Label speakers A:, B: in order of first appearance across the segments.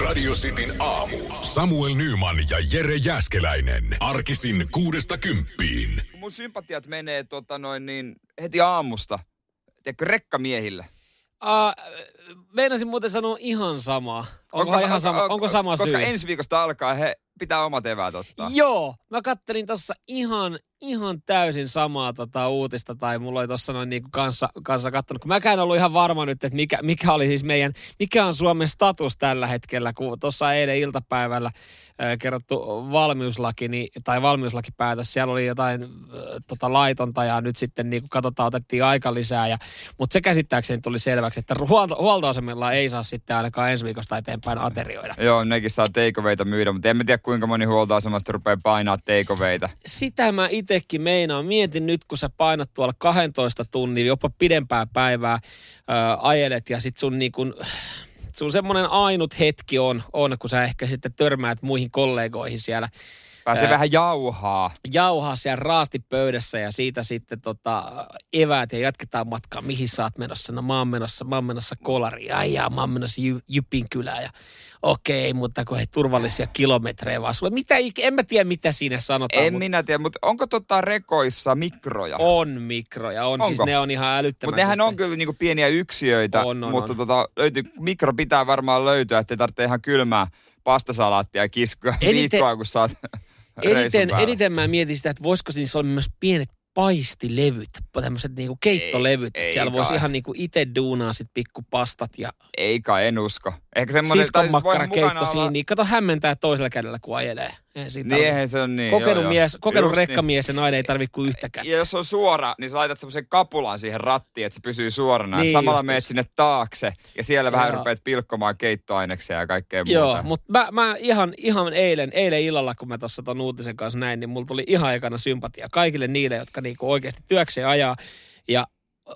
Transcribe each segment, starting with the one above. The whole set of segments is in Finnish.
A: Radio Cityn aamu. Samuel Nyman ja Jere Jäskeläinen. Arkisin kuudesta kymppiin.
B: Mun sympatiat menee tota noin niin heti aamusta. Tiedätkö, rekkamiehille.
C: Uh, meinasin muuten sanoa ihan sama. Onko, ihan sama, onko sama
B: koska
C: syy?
B: ensi viikosta alkaa he pitää omat eväät ottaa.
C: Joo, mä kattelin tossa ihan, ihan täysin samaa tota uutista, tai mulla oli tossa noin niinku kanssa, kanssa kattonut, kun mäkään ollut ihan varma nyt, että mikä, mikä oli siis meidän, mikä on Suomen status tällä hetkellä, kun tuossa eilen iltapäivällä äh, kerrottu valmiuslaki, niin, tai valmiuslakipäätös, siellä oli jotain äh, tota laitonta, ja nyt sitten niinku katsotaan, otettiin aika lisää, ja, mutta se käsittääkseni tuli selväksi, että huolto, huoltoasemilla ei saa sitten ainakaan ensi viikosta eteenpäin aterioida.
B: Joo, nekin saa teikoveita myydä, mutta en mä tiedä kuinka moni huoltoasemasta rupeaa painaa teikoveita.
C: sitä mä itekin meinaan. Mietin nyt, kun sä painat tuolla 12 tunnin, jopa pidempää päivää ää, ajelet ja sit sun niin kun, sun semmoinen ainut hetki on, on, kun sä ehkä sitten törmäät muihin kollegoihin siellä
B: Pääsee
C: Ää.
B: vähän jauhaa.
C: jauhaa siellä raastipöydässä ja siitä sitten tota, eväät ja jatketaan matkaa. Mihin sä oot menossa? No mä oon menossa, mä oon menossa kolariin. Ai jaa, mä oon menossa Jy, Jypin kylään. Ja okei, mutta kun hei, turvallisia kilometrejä vaan sulle. Mitä, en mä tiedä, mitä siinä sanotaan.
B: En
C: mut
B: minä tiedä, mutta onko tota rekoissa mikroja?
C: On mikroja, on.
B: Onko?
C: Siis ne on ihan älyttömän.
B: Mutta nehän on kyllä niinku pieniä yksiöitä,
C: On, on,
B: mutta
C: on.
B: Tota, löytyy, mikro pitää varmaan löytyä, ettei tarvitse ihan kylmää pastasalaattia ja kiskoa
C: Eniten-
B: viikkoa, kun saat
C: Eniten, eniten mä mietin sitä, että voisiko niissä olla myös pienet paistilevyt, tämmöiset niinku keittolevyt.
B: Ei-
C: Ei, siellä
B: ei
C: voisi
B: kai.
C: ihan niinku itse duunaa sit pikkupastat ja
B: Ei kai, en usko. Ehkä semmoinen,
C: siskon
B: siis
C: makkarakeitto siinä. Niin kato hämmentää toisella kädellä, kun ajelee. Siitä
B: Niin eihän se on niin.
C: kokenut,
B: joo, joo.
C: mies, kokenut
B: Just
C: rekkamies ja nainen ei tarvi kuin yhtäkään.
B: Niin. Ja jos on suora, niin sä laitat semmoisen kapulan siihen rattiin, että se pysyy suorana.
C: Niin
B: Niin Samalla meet sinne taakse ja siellä vähän
C: Joo.
B: rupeat pilkkomaan keittoaineksia ja kaikkea
C: Joo,
B: muuta.
C: mutta mä, mä ihan, ihan eilen, eilen illalla, kun mä tuossa ton uutisen kanssa näin, niin mulla tuli ihan ekana sympatia kaikille niille, jotka niinku oikeasti työkseen ajaa. Ja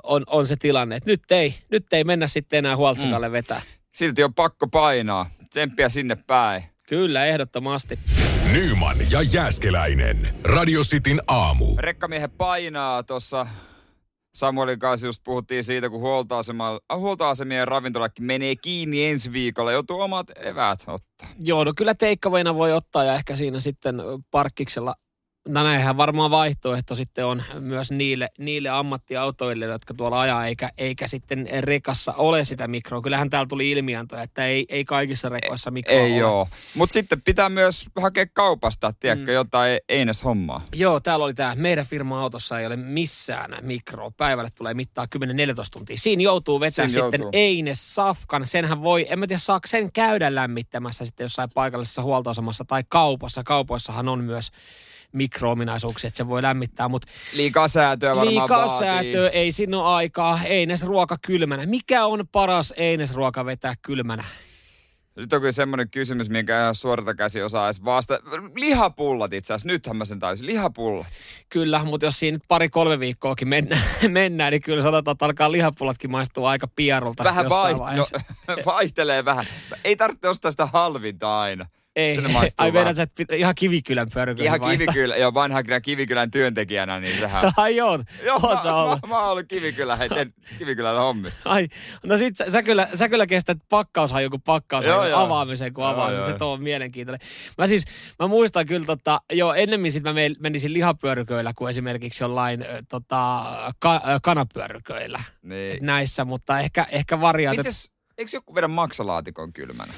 C: on, on se tilanne, että nyt ei, nyt ei mennä sitten enää huoltsikalle mm. vetää.
B: Silti on pakko painaa. Tsemppiä sinne päin.
C: Kyllä, ehdottomasti.
A: Nyman ja Jääskeläinen. Radio Cityn aamu.
B: Rekkamiehen painaa tuossa Samuelin kanssa just puhuttiin siitä, kun äh, huoltoasemien ravintolakin menee kiinni ensi viikolla. Joutuu omat eväät ottaa.
C: Joo, no kyllä teikkavoina voi ottaa ja ehkä siinä sitten parkkiksella No näinhän varmaan vaihtoehto sitten on myös niille, niille ammattiautoille, jotka tuolla ajaa, eikä, eikä sitten rekassa ole sitä mikroa. Kyllähän täällä tuli ilmianto, että ei, ei kaikissa rekoissa mikroa
B: Ei
C: ole.
B: joo. Mutta sitten pitää myös hakea kaupasta, tiedätkö, mm. jotain Eines hommaa.
C: Joo, täällä oli tämä. Meidän firma-autossa ei ole missään mikroa. Päivälle tulee mittaa 10-14 tuntia. Siinä joutuu vetämään
B: Siinä
C: sitten
B: joutuu.
C: Eines Safkan. Senhän voi, en mä tiedä saako sen käydä lämmittämässä sitten jossain paikallisessa huoltoasemassa tai kaupassa. Kaupoissahan on myös mikroominaisuuksia, että se voi lämmittää, mutta
B: Liikaa säätöä varmaan
C: liikaa
B: vaatii.
C: säätöä, ei siinä ole aikaa. Eines ruoka kylmänä. Mikä on paras Eines ruoka vetää kylmänä?
B: Nyt on kyllä semmoinen kysymys, minkä ihan suorata käsi osaa edes vasta. Lihapullat itse asiassa, nythän mä sen taisin. Lihapullat.
C: Kyllä, mutta jos siinä pari-kolme viikkoakin mennään, mennään, niin kyllä sanotaan, että alkaa lihapullatkin maistua aika piarulta
B: Vähän
C: jossain
B: vai, no, vaihtelee vähän. Ei tarvitse ostaa sitä halvinta aina.
C: Ei, ai vedät sä ihan kivikylän pyörykylän
B: Ihan kivikylä, joo vanha kivikylän työntekijänä, niin sehän...
C: Ai joo,
B: joo, mä,
C: sä ollut.
B: mä, mä, oon ollut kivikylä, hei, teen kivikylän hommissa.
C: Ai, no sit sä, sä, kyllä, sä kyllä kestät pakkaushaju kuin pakkaushan
B: Joo,
C: avaamisen kuin avaamisen.
B: joo.
C: Se on mielenkiintoinen. Mä siis, mä muistan kyllä tota, joo, ennemmin sit mä me- menisin lihapyöryköillä kuin esimerkiksi jollain tota, ka, ö, kanapyöryköillä.
B: Niin.
C: Näissä, mutta ehkä, ehkä variaatiot.
B: Mites, eikö joku vedä maksalaatikon kylmänä?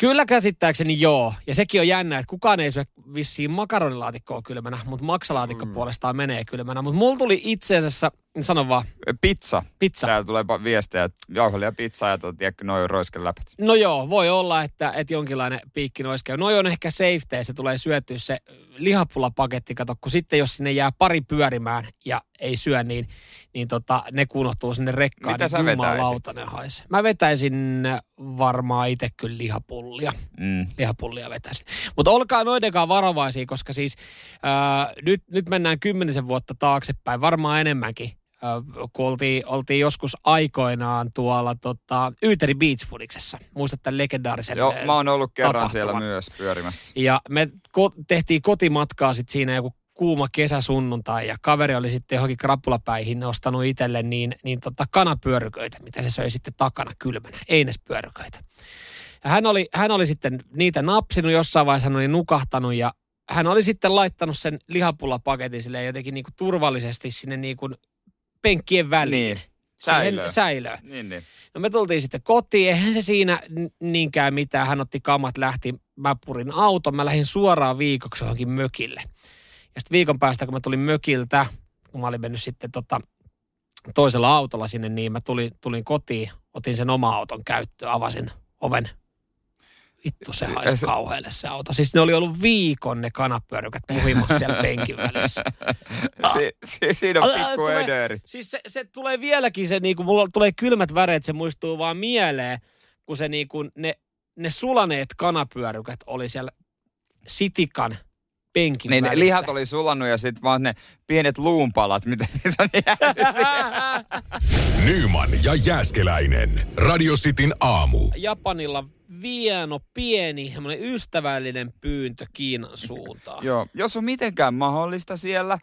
C: Kyllä käsittääkseni joo. Ja sekin on jännä, että kukaan ei syö vissiin makaronilaatikkoa kylmänä, mutta maksalaatikko mm. puolestaan menee kylmänä. Mutta mulla tuli itse asiassa, sano vaan,
B: Pizza.
C: pizza.
B: Täällä tulee viestejä, että jauhelia pizza ja tiedätkö, noin roiskeläpät.
C: No joo, voi olla, että, että jonkinlainen piikki nois käy. Noi on ehkä safety, se tulee syötyä se lihapullapaketti, kato, kun sitten jos sinne jää pari pyörimään ja ei syö, niin, niin tota, ne kunohtuu sinne rekkaan.
B: Mitä
C: niin
B: sä
C: jumalauta ne. Mä vetäisin varmaan itse kyllä lihapullia.
B: Mm.
C: lihapullia vetäisin. Mutta olkaa noidenkaan varovaisia, koska siis ää, nyt, nyt mennään kymmenisen vuotta taaksepäin, varmaan enemmänkin, kun oltiin, oltiin joskus aikoinaan tuolla tota, Yyteri Beach Foodiksessa. Muistat tämän legendaarisen
B: Joo,
C: ää,
B: mä oon ollut kerran
C: tapahtuman.
B: siellä myös pyörimässä.
C: Ja me ko- tehtiin kotimatkaa sitten siinä joku kuuma kesäsunnuntai ja kaveri oli sitten johonkin krapulapäihin ostanut itselle niin, niin tota kanapyöryköitä, mitä se söi sitten takana kylmänä, einespyöryköitä. Ja hän oli, hän oli sitten niitä napsinut jossain vaiheessa, hän oli nukahtanut ja hän oli sitten laittanut sen lihapullapaketin sille jotenkin niin kuin turvallisesti sinne niin kuin penkkien väliin.
B: Niin. Säilöön.
C: säilöön.
B: Niin, niin.
C: No me tultiin sitten kotiin, eihän se siinä niinkään mitään. Hän otti kamat, lähti, mä purin auton, mä lähdin suoraan viikoksi johonkin mökille. Ja sitten viikon päästä, kun mä tulin mökiltä, kun mä olin mennyt sitten tota, toisella autolla sinne, niin mä tulin, tulin kotiin, otin sen oma auton käyttöön, avasin oven. Vittu se haisi
B: se-
C: kauhealle se auto. Siis ne oli ollut viikon ne kanapyörykät muhimassa siellä penkin välissä.
B: Si, si, siinä on pikku
C: tule-
B: ödöörit.
C: Siis se, se tulee vieläkin se, niinku, mulla tulee kylmät väreet, se muistuu vaan mieleen, kun se niinku, ne, ne sulaneet kanapyörykät oli siellä sitikan penkin
B: Niin ne
C: välissä.
B: lihat oli sulannut ja sitten vaan ne pienet luunpalat, mitä niissä on.
A: Nyman ja Jääskeläinen. Radio Cityn aamu.
C: Japanilla vieno, pieni, ystävällinen pyyntö Kiinan suuntaan.
B: Joo, jos on mitenkään mahdollista siellä,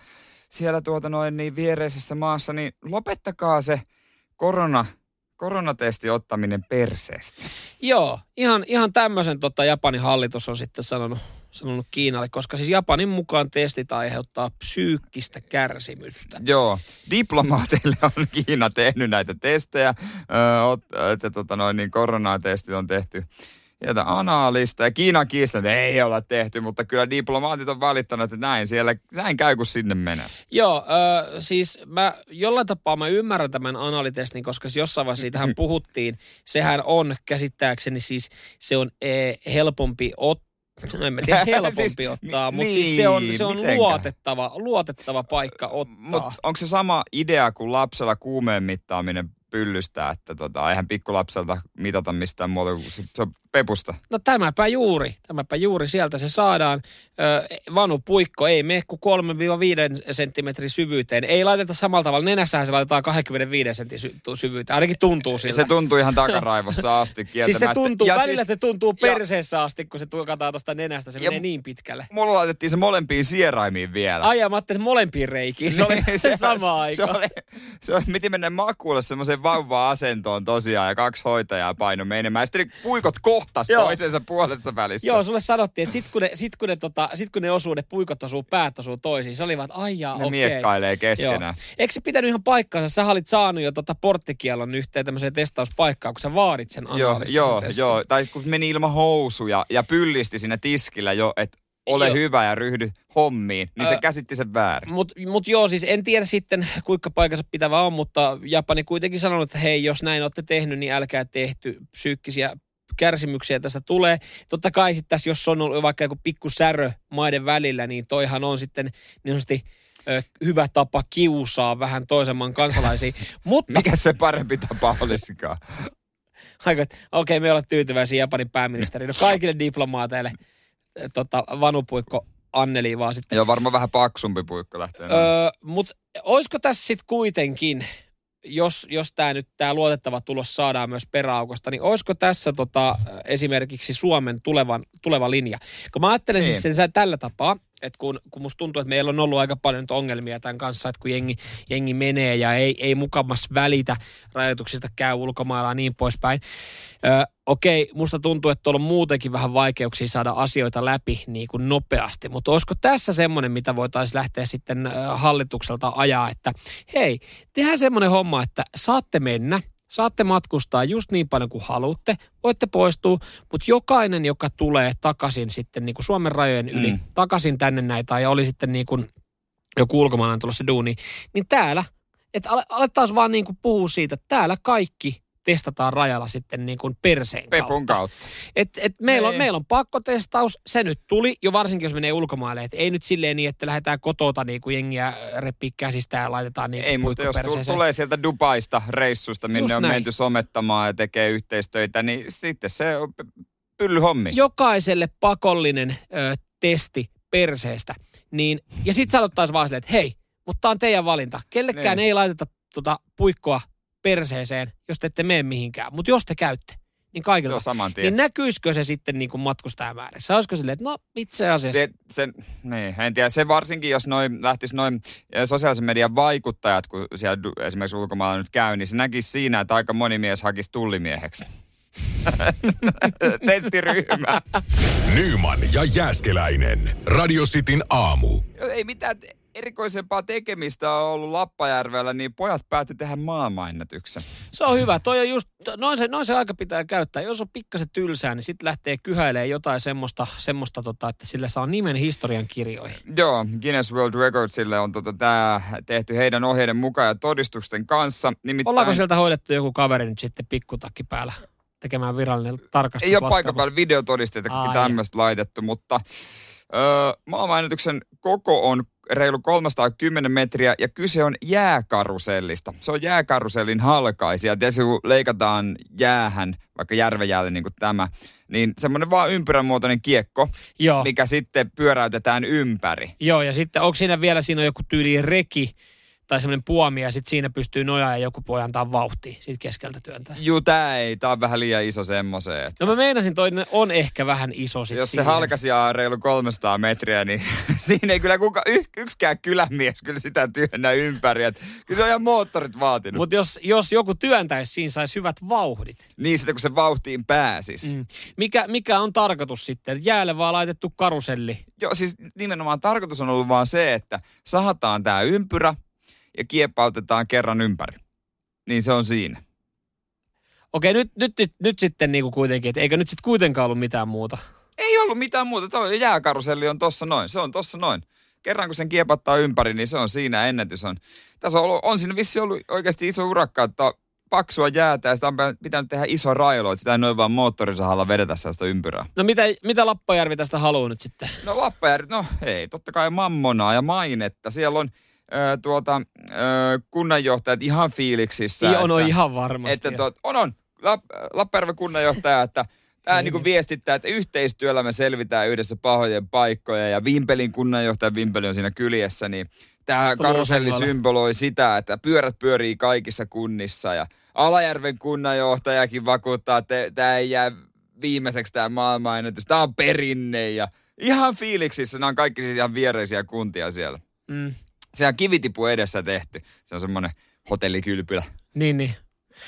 B: siellä tuota noin niin viereisessä maassa, niin lopettakaa se korona, koronatesti ottaminen perseestä.
C: Joo, ihan, ihan tämmöisen tota Japanin hallitus on sitten sanonut, sanonut Kiinalle, koska siis Japanin mukaan testit aiheuttaa psyykkistä kärsimystä.
B: Joo, diplomaateille on Kiina tehnyt näitä testejä, öö, että tota noin niin koronatestit on tehty sieltä anaalista ja Kiina kiistää, että ei olla tehty, mutta kyllä diplomaatit on valittanut, että näin siellä, näin käy kun sinne menee.
C: Joo, ö, siis mä jollain tapaa mä ymmärrän tämän analitestin, koska jossain vaiheessa siitähän puhuttiin. Sehän on käsittääkseni siis, se on e, helpompi ottaa. No en mä tiedä helpompi
B: Siis,
C: ottaa, mutta siis se on,
B: niin,
C: se on
B: mitenkä?
C: luotettava, luotettava paikka ottaa.
B: Mutta onko se sama idea kuin lapsella kuumeen mittaaminen pyllystää, että tota, eihän pikkulapselta mitata mistään muuta kuin se, se on pepusta.
C: No tämäpä juuri, tämäpä juuri sieltä se saadaan. Ö, vanupuikko ei mene kuin 3-5 senttimetrin syvyyteen. Ei laiteta samalla tavalla. Nenässähän se laitetaan 25 sentin sy- syvyyteen. Ainakin tuntuu siltä.
B: Se tuntuu ihan takaraivossa asti
C: Siis se
B: kieltämättä.
C: tuntuu,
B: Ja
C: välillä
B: siis,
C: se tuntuu
B: ja-
C: perseessä asti, kun se tuokataan tuosta nenästä. Se
B: Ja
C: menee niin pitkälle.
B: Mulla laitettiin se molempiin sieraimiin vielä.
C: Ai ja mä ajattelin, että molempiin reikiin. Se oli
B: Niin,
C: se, sama
B: se,
C: aika.
B: oli, se oli, piti mennä makuulle semmoiseen vauva-asentoon tosiaan ja kaksi hoitajaa paino menemään. Sitten ne puikot kohtas
C: Joo.
B: toisensa puolessa välissä.
C: Joo, sulle sanottiin, että sit kun ne, sit kun ne, tota, sit kun ne osuu, ne puikot osuu, päät osuu toisiin, se oli vaan, että ai jaa,
B: ne
C: okei.
B: miekkailee keskenään.
C: Joo. Eikö se pitänyt ihan paikkaansa? Sä olit saanut jo tota porttikielon yhteen tämmöiseen testauspaikkaan, kun sä vaadit sen
B: Joo, joo, joo. Tai kun meni ilman housuja ja pyllisti siinä tiskillä jo, että ole
C: Joo.
B: hyvä ja ryhdy hommiin, niin se
C: Ö,
B: käsitti sen väärin.
C: Mutta mut joo, siis en tiedä sitten kuinka paikassa pitävä on, mutta Japani kuitenkin sanonut, että hei, jos näin olette tehnyt, niin älkää tehty psyykkisiä kärsimyksiä tästä tulee. Totta kai sitten tässä, jos on ollut vaikka joku pikku särö maiden välillä, niin toihan on sitten niin sanotusti hyvä tapa kiusaa vähän toisen maan kansalaisia. Mutta
B: Mikä se parempi tapa olisikaan?
C: aika, okei, me ollaan tyytyväisiä Japanin pääministeriin. No kaikille diplomaateille tota, vanupuikko Anneli vaan sitten
B: Joo, varmaan vähän paksumpi puikko lähtee.
C: Öö, Mutta olisiko tässä sitten kuitenkin, jos, jos tämä nyt tämä luotettava tulos saadaan myös peräaukosta, niin olisiko tässä tota, esimerkiksi Suomen tulevan, tuleva linja? Kun mä ajattelen
B: Niin.
C: siis sen tällä tapaa, että kun, kun musta tuntuu, että meillä on ollut aika paljon ongelmia tämän kanssa, että kun jengi, jengi menee ja ei, ei mukamas välitä rajoituksista, käy ulkomailla ja niin poispäin. Ö, okei, musta tuntuu, että tuolla on muutenkin vähän vaikeuksia saada asioita läpi niin kuin nopeasti, mutta olisiko tässä semmoinen, mitä voitaisiin lähteä sitten hallitukselta ajaa, että hei, tehdään semmoinen homma, että saatte mennä, saatte matkustaa just niin paljon kuin haluatte, voitte poistua, mutta jokainen, joka tulee takaisin sitten niin kuin Suomen rajojen yli,
B: Mm.
C: takaisin tänne näin, tai oli sitten niin kuin joku ulkomaalainen tulossa duuni, niin täällä, että ale, alettaisiin vaan niin kuin puhua siitä, että täällä kaikki testataan rajalla sitten niin kuin perseen
B: Pepun
C: kautta.
B: kautta.
C: Et, et meillä, on,
B: Niin.
C: meillä on pakkotestaus, se nyt tuli, jo varsinkin jos menee ulkomaille. Et ei nyt silleen niin, että lähdetään kotota niin kuin jengiä reppiä käsistä ja laitetaan niin
B: Ei, mutta jos tu-
C: puikkoperseeseen.
B: tulee sieltä Dubaista reissusta, minne
C: Just
B: on
C: näin.
B: menty somettamaan ja tekee yhteistöitä, niin sitten se on pyllyhommi.
C: Jokaiselle pakollinen ö, testi perseestä. Niin, ja sitten sanottaisiin vaan silleen, että hei, mutta tämä on teidän valinta. Kellekään
B: Niin.
C: ei laiteta tota puikkoa perseeseen, jos te ette mene mihinkään. Mutta jos te käytte, niin
B: Se
C: kaikilta.
B: on saman tien.
C: Niin näkyisikö se sitten niin kuin matkustajamäärissä? Olisiko silleen, että no itse asiassa.
B: Se, sen, niin, en tiedä, se varsinkin, jos noin lähtisi noin eh, sosiaalisen median vaikuttajat, kun siellä esimerkiksi ulkomailla nyt käy, niin se näkisi siinä, että aika moni mies hakisi tullimieheksi. testiryhmää.
A: Nyman ja Jääskeläinen. Radio Cityn aamu.
B: Ei mitään te- erikoisempaa tekemistä on ollut Lappajärvellä, niin pojat päätti tehdä maailmanennätyksen.
C: Se on hyvä. Toi on just, noin se, noin se aika pitää käyttää. Jos on pikkasen tylsää, niin sitten lähtee kyhäilemään jotain semmoista, semmoista tota, että sillä saa nimen historian kirjoihin.
B: Joo, Guinness World Recordsille on tota, tämä tehty heidän ohjeiden mukaan ja todistusten kanssa. Nimittäin
C: Ollaanko sieltä hoidettu joku kaveri nyt sitten pikkutakki päällä tekemään virallinen tarkastus?
B: ei ole paikan päällä videotodisteita,
C: Ai.
B: kaikki tämmöistä laitettu, mutta öö, maailmanennätyksen koko on reilu 310 metriä ja kyse on jääkarusellista. Se on jääkarusellin halkaisia. Tietysti kun leikataan jäähän, vaikka järvenjäälle niin kuin tämä, niin semmoinen vaan ympyränmuotoinen kiekko,
C: Joo.
B: mikä sitten pyöräytetään ympäri.
C: Joo, ja sitten onko siinä vielä, siinä on joku tyyli reki tai semmoinen puomi, ja sitten siinä pystyy nojaa ja joku voi antaa vauhtia siitä keskeltä työntää.
B: Juu, tää ei, tää on vähän liian iso semmoiseen. että
C: No mä meinasin, toi on ehkä vähän iso sit
B: Jos se
C: siihen.
B: halkasia on reilu 300 metriä, niin siinä ei kyllä kuka, y, yksikään kylämies kyllä sitä työnnä ympäri. Et kyllä se on ihan moottorit vaatinut. Mut,
C: Mutta jos, jos joku työntäisi, siinä saisi hyvät vauhdit.
B: niin sitten kun se vauhtiin pääsis. Mm.
C: Mikä, mikä on tarkoitus sitten? Jäälle vaan laitettu karuselli.
B: Joo, siis nimenomaan tarkoitus on ollut vaan se, että sahataan tämä ympyrä ja kieppautetaan kerran ympäri. Niin se on siinä.
C: Okei, nyt, nyt, nyt, nyt sitten niinku kuitenkin, että eikö nyt sitten kuitenkaan ollut mitään muuta?
B: Ei ollut mitään muuta. Tuo jääkaruselli on tossa noin. Se on tossa noin. Kerran kun sen kiepattaa ympäri, niin se on siinä ennätys on. Tässä on, ollut, on siinä vissi ollut oikeasti iso urakka, että paksua jäätä ja sitä on pitänyt tehdä iso railo, että sitä ei noin vaan moottorisahalla vedetä sellaista ympyrää.
C: No mitä, mitä Lappajärvi tästä haluaa nyt sitten?
B: No Lappajärvi, no ei, totta kai mammonaa ja mainetta. Siellä on ö, tuota, ö, kunnanjohtajat ihan fiiliksissä.
C: On, on
B: että,
C: ihan varmasti.
B: Että tuot, on, on. Lapp, Lappajärven kunnanjohtaja, että Tämä
C: Niin.
B: niinku viestittää, että yhteistyöllä me selvitään yhdessä pahojen paikkoja ja Vimpelin kunnanjohtaja Vimpeli on siinä kyljessä, niin tämä karuselli symboloi sitä, että pyörät pyörii kaikissa kunnissa ja Alajärven kunnanjohtajakin vakuuttaa, että tämä ei jää viimeiseksi tämä maailmanennätys. Tämä on perinne ja ihan fiiliksissä, nämä on kaikki siis ihan viereisiä kuntia siellä.
C: Mm,
B: Se on kivitipu edessä tehty. Se on semmoinen hotellikylpylä.
C: niin, niin.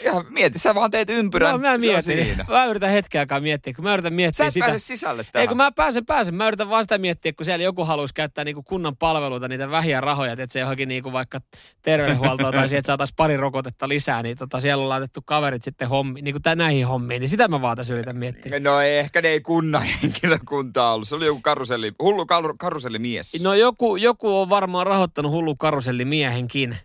B: Ihan mieti, sä vaan teet ympyrän,
C: No, mä mietin. Mä yritän hetken aikaa miettiä, kun mä yritän
B: Sä
C: miettiä
B: et
C: sitä.
B: pääse sisälle tähän.
C: Ei kun mä pääsen, pääsen. Mä yritän vaan sitä miettiä, kun siellä joku haluaisi käyttää niinku kunnan palveluita, niitä vähiä rahoja, että se johonkin niinku vaikka terveydenhuoltoon tai siihen, että saataisiin pari rokotetta lisää, niin tota, siellä on laitettu kaverit sitten hommi, niinku tän näihin hommiin, niin sitä mä vaan tässä yritän miettiä.
B: No ei, ehkä ne ei kunnan henkilökuntaa ollut. Se oli joku karuselli, hullu kar- karusellimies.
C: No joku, joku on varmaan rahoittanut hullu karusellimiehenkin.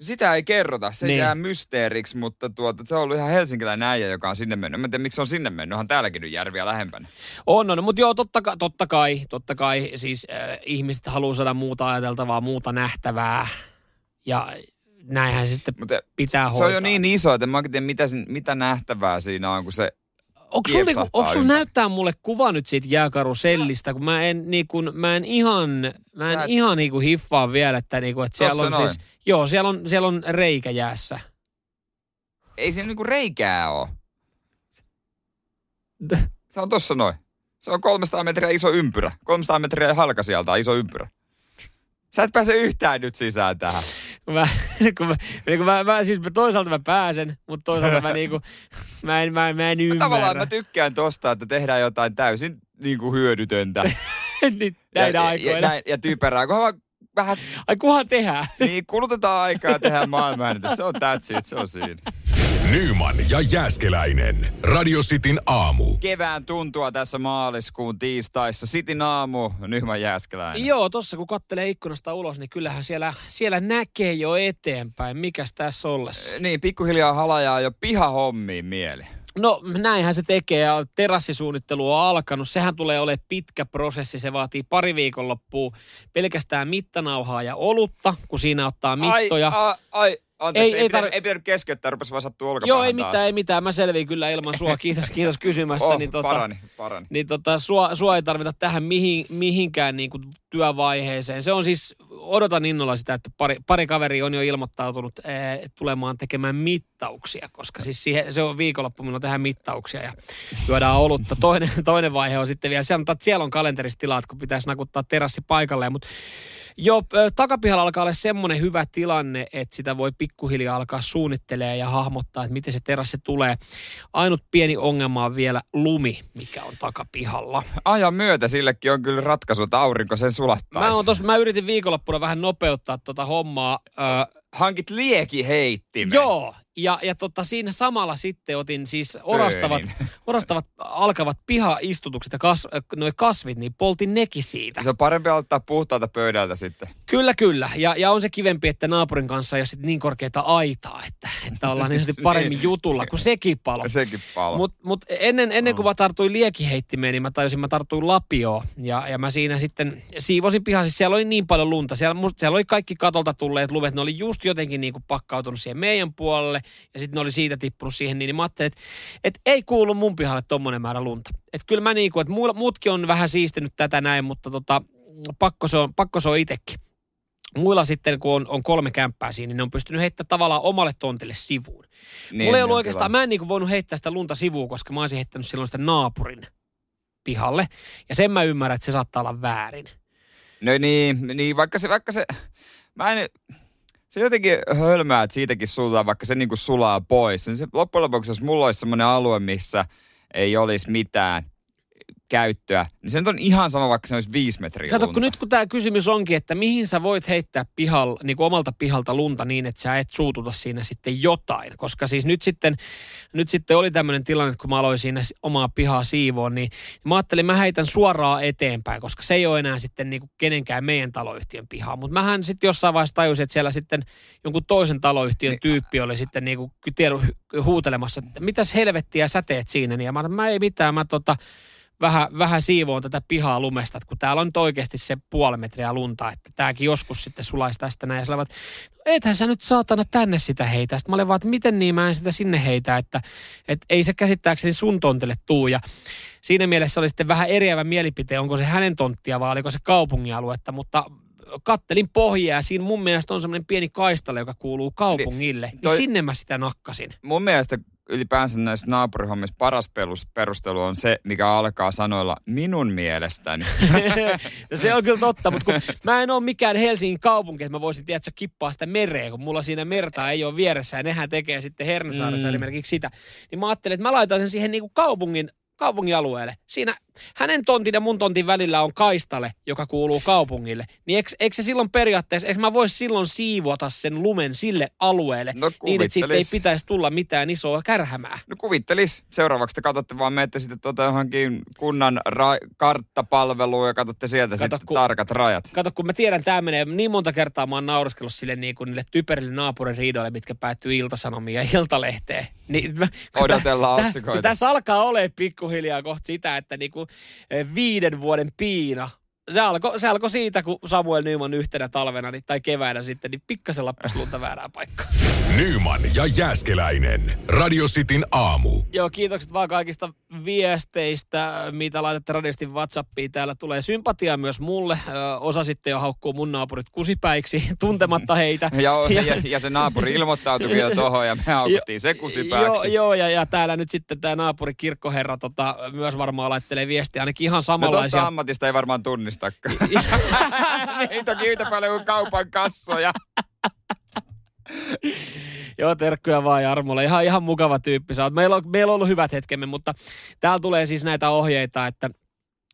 B: Sitä ei kerrota, se
C: Niin.
B: jää mysteeriksi, mutta tuota, se on ollut ihan helsinkiläinen äijä, joka on sinne mennyt. Mä en tiedä, miksi se on sinne mennyt, onhan täälläkin nyt järviä lähempänä.
C: On, on, mutta joo, totta, ka- totta kai, totta kai, siis äh, ihmiset haluaa saada muuta ajateltavaa, muuta nähtävää. Ja näinhän se sitten
B: Mutta
C: pitää
B: se
C: hoitaa.
B: on jo niin iso, että en mä oikein tiedä, mitä, mitä nähtävää siinä on, kun se...
C: Onko sulla, niinku,
B: ympäri.
C: näyttää mulle kuva nyt siitä jääkarusellista, kun mä en, niinku, mä en ihan, mä en
B: Sä
C: ihan niinku hiffaa vielä, että, niinku, että siellä
B: Tossa
C: on siis, joo, siellä on, siellä on reikä jäässä.
B: Ei siinä niinku reikää ole. Se on tossa noin. Se on 300 metriä iso ympyrä. 300 metriä halka sieltä iso ympyrä. Sä et pääse yhtään nyt sisään tähän.
C: Kun mä, kun mä, niin mä, mä, siis mä toisaalta mä pääsen, mutta toisaalta mä, niinku, mä, en, mä, mä en ymmärrä.
B: Tavallaan mä tykkään tosta, että tehdään jotain täysin niin kuin hyödytöntä.
C: niin, näinä
B: ja,
C: aikoina.
B: Ja, näin, ja typerää, kunhan vaan vähän
C: Ai kuhan tehdään.
B: niin kulutetaan aikaa ja tehdään. Se on that's it, se on siinä.
A: Nyman ja Jääskeläinen. Radio Cityn aamu.
B: Kevään tuntua tässä maaliskuun tiistaissa. Sitin aamu, Nyhman Jääskeläinen.
C: Joo, tossa kun kattelee ikkunasta ulos, niin kyllähän siellä, siellä näkee jo eteenpäin. Mikäs tässä ollessa?
B: Niin, pikkuhiljaa halajaa jo pihahommiin mieli.
C: No näinhän se tekee ja terassisuunnittelu on alkanut. Sehän tulee olemaan pitkä prosessi. Se vaatii pari viikonloppua pelkästään mittanauhaa ja olutta, kun siinä ottaa mittoja.
B: Ai, a, ai anteeksi,
C: Ei-
B: ei,
C: ei
B: pitänyt,
C: tar-
B: ei pitänyt keskeyttää, rupesi vaan sattua olkapäähän
C: Joo, ei
B: taas.
C: mitään, ei mitään. Mä selviin kyllä ilman sua. Kiitos, kiitos kysymästä.
B: Oh,
C: niin tota,
B: parani, parani.
C: niin tota, sua, sua ei tarvita tähän mihin, mihinkään niin kuin työvaiheeseen. Se on siis, odotan innolla sitä, että pari, pari kaveri on jo ilmoittautunut ee, tulemaan tekemään mittauksia, koska siis siihen, se on viikonloppu, milloin tehdään mittauksia ja juodaan olutta. Toinen, toinen vaihe on sitten vielä, sanotaan, että siellä on kalenterissa tilat, kun pitäisi nakuttaa terassi paikalleen, mutta Joo, takapihalla alkaa olla semmoinen hyvä tilanne, että sitä voi pikkuhiljaa alkaa suunnittelemaan ja hahmottaa, että miten se terassi tulee. Ainut pieni ongelma on vielä lumi, mikä on takapihalla.
B: Ajan myötä sillekin on kyllä ratkaisu, että aurinko sen sulattaisi.
C: Mä, oon tos, mä yritin viikonloppuna vähän nopeuttaa tota hommaa. Ö,
B: Hankit liekiheittimen.
C: Joo, ja, ja tota, siinä samalla sitten otin siis orastavat, orastavat alkavat pihaistutukset ja kas, noi kasvit, niin poltin nekin siitä.
B: Se on parempi ottaa puhtaalta pöydältä sitten.
C: Kyllä, kyllä. Ja, ja on se kivempi, että naapurin kanssa ei ole sit niin korkeita aitaa, että, että ollaan niin paremmin jutulla kuin sekin palo.
B: Sekin palo.
C: Mutta mut ennen, ennen kuin mä tartuin liekiheittimeen, niin mä tajusin, mä tartuin lapioon. Ja, ja mä siinä sitten siivosin pihan. Siis siellä oli niin paljon lunta. Siellä, must, siellä oli kaikki katolta tulleet lumet. Ne oli just jotenkin niin kuin pakkautunut siihen meidän puolelle. Ja sitten ne oli siitä tippunut siihen. Niin, niin mä ajattelin, että, että ei kuulu mun pihalle tommonen määrä lunta. Että kyllä mä niin kuin, että muutkin on vähän siistinyt tätä näin, mutta tota, pakko se on, pakko se on itsekin. Muilla sitten, kun on, on kolme kämppää siinä, niin ne on pystynyt heittämään tavallaan omalle tontille sivuun. Niin, Mulla ei ollut
B: on
C: oikeastaan,
B: kiva.
C: mä en niin voinut heittää sitä lunta sivuun, koska mä olisin heittänyt silloin sitä naapurin pihalle. Ja sen mä ymmärrän, että se saattaa olla väärin.
B: No niin, niin vaikka se, vaikka se, mä en, se jotenkin hölmää, että siitäkin sulaa, vaikka se niinku sulaa pois. Se loppujen lopuksi, jos mulla olisi semmoinen alue, missä ei olisi mitään käyttöä, niin se nyt on ihan sama, vaikka se olisi viisi metriä
C: Kato,
B: lunta.
C: kun nyt kun tämä kysymys onkin, että mihin sä voit heittää pihalla, niin kuin omalta pihalta lunta niin, että sä et suututa siinä sitten jotain. Koska siis nyt sitten, nyt sitten oli tämmöinen tilanne, että kun mä aloin siinä si- omaa pihaa siivoon, niin mä ajattelin, mä heitän suoraan eteenpäin, koska se ei ole enää sitten niin kuin kenenkään meidän taloyhtiön pihaa. Mutta mähän sitten jossain vaiheessa tajusin, että siellä sitten jonkun toisen taloyhtiön tyyppi oli sitten niin kuin huutelemassa, että mitäs helvettiä sä teet siinä. Niin ja mä, mä ei mitään, mä tota, vähän, vähän siivoon tätä pihaa lumesta, että kun täällä on nyt oikeasti se puoli metriä lunta, että tämäkin joskus sitten sulaisi tästä näin. Ja sä no ethän sä nyt saatana tänne sitä heitä. Sitten mä olin vaan, että miten niin mä en sitä sinne heitä, että, että ei se käsittääkseni sun tontille tuu. Ja siinä mielessä oli sitten vähän eriävä mielipite, onko se hänen tonttia vai oliko se kaupungialuetta, mutta kattelin pohjaa ja siinä mun mielestä on semmoinen pieni kaistale, joka kuuluu kaupungille. Niin,
B: toi-
C: sinne mä sitä nakkasin.
B: Mun mielestä ylipäänsä näissä naapurihommissa paras perustelu on se, mikä alkaa sanoilla minun mielestäni.
C: no se on kyllä totta, mutta kun mä en ole mikään Helsingin kaupunki, että mä voisin tiedätkö, kippaa sitä mereen, kun mulla siinä merta ei ole vieressä ja nehän tekee sitten Hernesaaressa
B: Mm.
C: mm. esimerkiksi sitä. Niin mä ajattelin, että mä laitan sen siihen niin kuin kaupungin kaupungin alueelle. Siinä hänen tontin ja mun tontin välillä on kaistale, joka kuuluu kaupungille. Niin eikö, eikö se silloin periaatteessa, eikö mä vois silloin siivota sen lumen sille alueelle,
B: No
C: niin että siitä ei pitäisi tulla mitään isoa kärhämää.
B: No kuvittelis. Seuraavaksi te katsotte vaan, menette sitten tuota johonkin kunnan ra- karttapalveluun ja katsotte sieltä
C: Kato,
B: sitten
C: kun-
B: tarkat rajat.
C: Kato, kun mä tiedän, tämä menee niin monta kertaa, mä oon nauriskellut sille niin kuin niille typerille naapurin riidoille, mitkä päättyy iltasanomiin ja iltalehteen. Niin, mä-
B: Odotellaan
C: tä- tä-
B: otsikoita.
C: Tässä alkaa olemaan pikkuhiljaa kohta sitä, että niinku viiden vuoden piina. Se alkoi se alko siitä, kun Samuel Nyman yhtenä talvena niin, tai keväänä sitten, niin pikkasen lappasi lunta väärään paikkaan.
A: Nyman ja Jääskeläinen. Radio Cityn aamu.
C: Joo, kiitokset vaan kaikista viesteistä, mitä laitatte radistin WhatsAppiin. Täällä tulee sympatiaa myös mulle. Ö, osa sitten jo haukkuu mun naapurit kusipäiksi, tuntematta heitä.
B: Ja, ja, ja se naapuri ilmoittautui jo tohon ja me haukuttiin se
C: Joo,
B: kusipääksi.
C: joo ja, ja täällä nyt sitten tämä naapuri kirkkoherra tota, myös varmaan laittelee viestiä ainakin ihan
B: No
C: samanlaisia.
B: ammatista ei varmaan tunnistakaan. ei toki yhtä paljon kuin kaupan kassoja.
C: Joo, terkkuja vaan Jarmolle. Ihan, ihan mukava tyyppi. Sä oot. Meillä, on, meillä on ollut hyvät hetkemme, mutta täällä tulee siis näitä ohjeita, että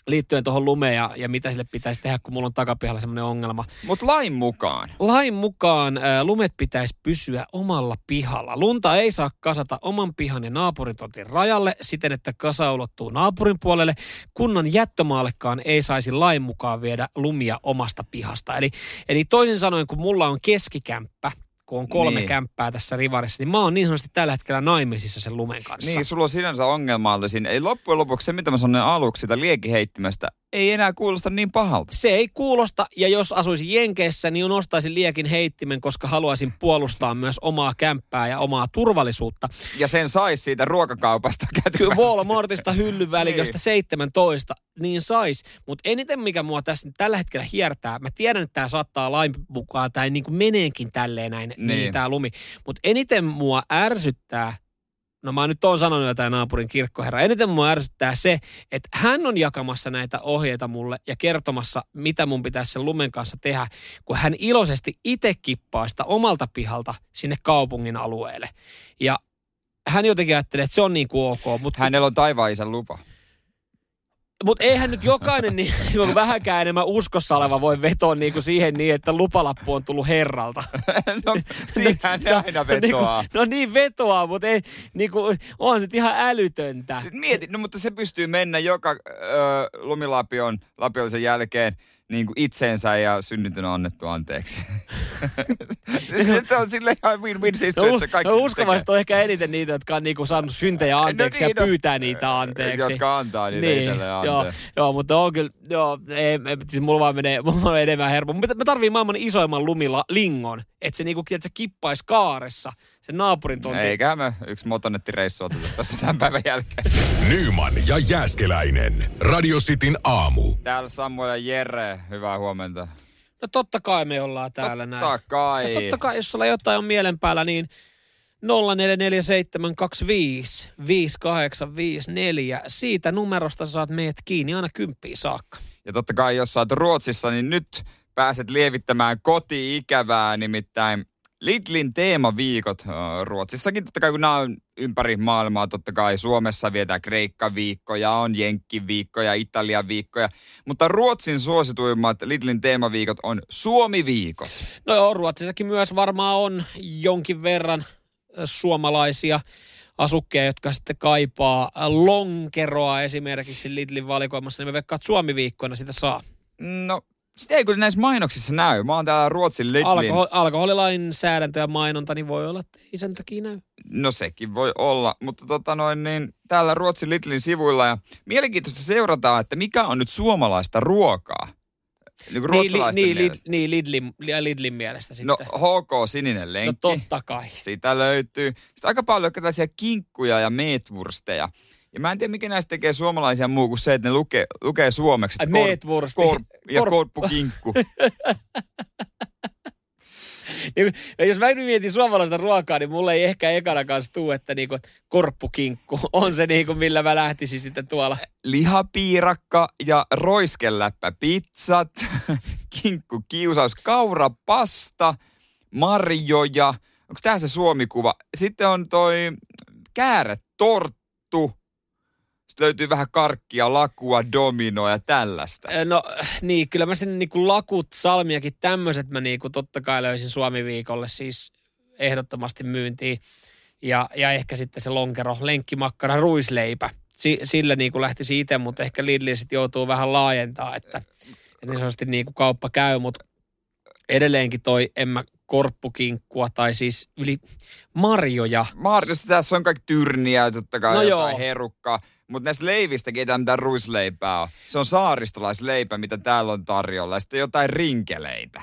C: liittyen tuohon lumeen ja, ja mitä sille pitäisi tehdä, kun mulla on takapihalla semmoinen ongelma.
B: Mutta lain mukaan.
C: Lain mukaan ä, lumet pitäisi pysyä omalla pihalla. Lunta ei saa kasata oman pihan ja naapurin tontin rajalle siten, että kasa ulottuu naapurin puolelle. Kunnan jättömaallekaan ei saisi lain mukaan viedä lumia omasta pihasta. Eli, eli toisin sanoen, kun mulla on keskikämppä, kun on kolme
B: Niin.
C: kämppää tässä rivarissa, niin mä oon niin sanotusti tällä hetkellä naimisissa sen lumen kanssa.
B: Niin, sulla on sinänsä ongelmallisin. Ei loppujen lopuksi se, mitä mä sanoin aluksi sitä liekiheittimestä, ei enää kuulosta niin pahalta.
C: Se ei kuulosta, ja jos asuisin Jenkeissä, niin ostaisin liekin heittimen, koska haluaisin puolustaa myös omaa kämppää ja omaa turvallisuutta.
B: Ja sen saisi siitä ruokakaupasta
C: Kyllä
B: kätevästi.
C: Walmartista hyllyväliköstä
B: Niin.
C: 17, niin sais. Mutta eniten mikä mua tässä tällä hetkellä hiertää, mä tiedän, että tämä saattaa lain mukaan, tai niin kuin meneekin tälleen näin, niin,
B: Niin.
C: tämä lumi. Mutta eniten mua ärsyttää no mä nyt oon sanonut jotain naapurin kirkkoherra. Eniten mua ärsyttää se, että hän on jakamassa näitä ohjeita mulle ja kertomassa, mitä mun pitäisi sen lumen kanssa tehdä, kun hän iloisesti itse kippaa sitä omalta pihalta sinne kaupungin alueelle. Ja hän jotenkin ajattelee, että se on niin kuin ok. Mutta
B: Hänellä on taivaan isän lupa.
C: Mutta eihän nyt jokainen niin, niin vähänkään enemmän uskossa oleva voi vetoa niin kuin siihen niin, että lupalappu on tullut herralta.
B: no, siihen ne aina vetoaa.
C: Niin kuin, no niin vetoaa, mutta ei, niin kuin, on se ihan älytöntä.
B: Sitten mietit, no mutta se pystyy mennä joka ö, lumilapion lapiollisen jälkeen niin kuin itseensä ja synnytön on annettu anteeksi. se on sille ihan win-win situation.
C: No, no uskovaiset on ehkä eniten niitä, jotka on niinku saanut syntejä anteeksi no niin, ja no, pyytää niitä anteeksi.
B: Jotka antaa niitä
C: niin,
B: itselleen
C: joo, joo, mutta on kyllä, joo, ei, ei, siis mulla vaan menee, mulla on enemmän hermo. Mä tarviin maailman isoimman lumilla lingon, että se niinku, että se kippaisi kaaressa sen naapurin tontin.
B: Eiköhän me yksi motonettireissu oteta tässä tämän päivän jälkeen.
A: Nyman ja Jääskeläinen. Radio Cityn aamu.
B: Täällä Samuel ja Jere, hyvää huomenta.
C: No totta kai me ollaan täällä
B: totta
C: näin.
B: Totta kai.
C: Ja totta kai, jos sulla jotain on mielen päällä, niin 0447255854. Siitä numerosta saat meidät kiinni aina kymppiin saakka.
B: Ja totta kai, jos sä oot Ruotsissa, niin nyt pääset lievittämään koti-ikävää, nimittäin Lidlin teemaviikot Ruotsissakin, totta kai kun nämä on ympäri maailmaa, totta kai Suomessa vietää Kreikka-viikkoja, on Jenkki-viikkoja, Italia-viikkoja, mutta Ruotsin suosituimmat Lidlin teemaviikot on Suomi-viikot.
C: No joo, Ruotsissakin myös varmaan on jonkin verran suomalaisia asukkeja, jotka sitten kaipaa lonkeroa esimerkiksi Lidlin valikoimassa, niin me veikkaat Suomi-viikkoina sitä saa.
B: No sitä ei kyllä näissä mainoksissa näy. Mä oon täällä Ruotsin Lidlin.
C: Alkohol, alkoholilainsäädäntö ja mainonta, niin voi olla, että ei sen takia näy.
B: No sekin voi olla, mutta tota noin, niin täällä Ruotsin Lidlin sivuilla ja mielenkiintoista seurataan, että mikä on nyt suomalaista ruokaa.
C: Niin, kuin niin, niin, lid, niin Lidlin, Lidlin mielestä sitten.
B: No HK Sininen Lenkki.
C: No totta kai.
B: Sitä löytyy. Sitten aika paljon tällaisia kinkkuja ja meetwursteja. Ja mä en tiedä, mikä näistä tekee suomalaisia muu kuin se, että ne lukee, lukee suomeksi.
C: Kor, Meetwursti.
B: Kor, ja kor... korppukinkku.
C: ja jos mä mietin suomalaista ruokaa, niin mulle ei ehkä ekana kanssa tuu, että niinku korppukinkku on se niinku, millä mä lähtisin sitten tuolla.
B: Lihapiirakka ja roiskeläppä pizzat, kinkku kiusaus, kaurapasta, marjoja. Onko tämä se suomikuva? Sitten on toi kääretorttu, löytyy vähän karkkia, lakua, dominoa ja tällaista.
C: No niin, kyllä mä sen niinku lakut, salmiakin, tämmöiset mä niinku totta kai löysin Suomi-viikolle siis ehdottomasti myyntiin. Ja, ja ehkä sitten se lonkero, lenkkimakkara, ruisleipä. Si, sillä niin kuin lähtisi itse, mutta ehkä Lidli sitten joutuu vähän laajentaa, että, että niin sanotusti niin kuin kauppa käy, mutta edelleenkin toi en mä korppukinkkua tai siis yli marjoja.
B: Marjoista tässä on kaikki tyrniä, totta kai no jotain joo. herukkaa. Mutta näistä leivistäkin ei mitään ruisleipää ole. Se on saaristolaisleipä, mitä täällä on tarjolla. Ja sitten jotain rinkeleitä.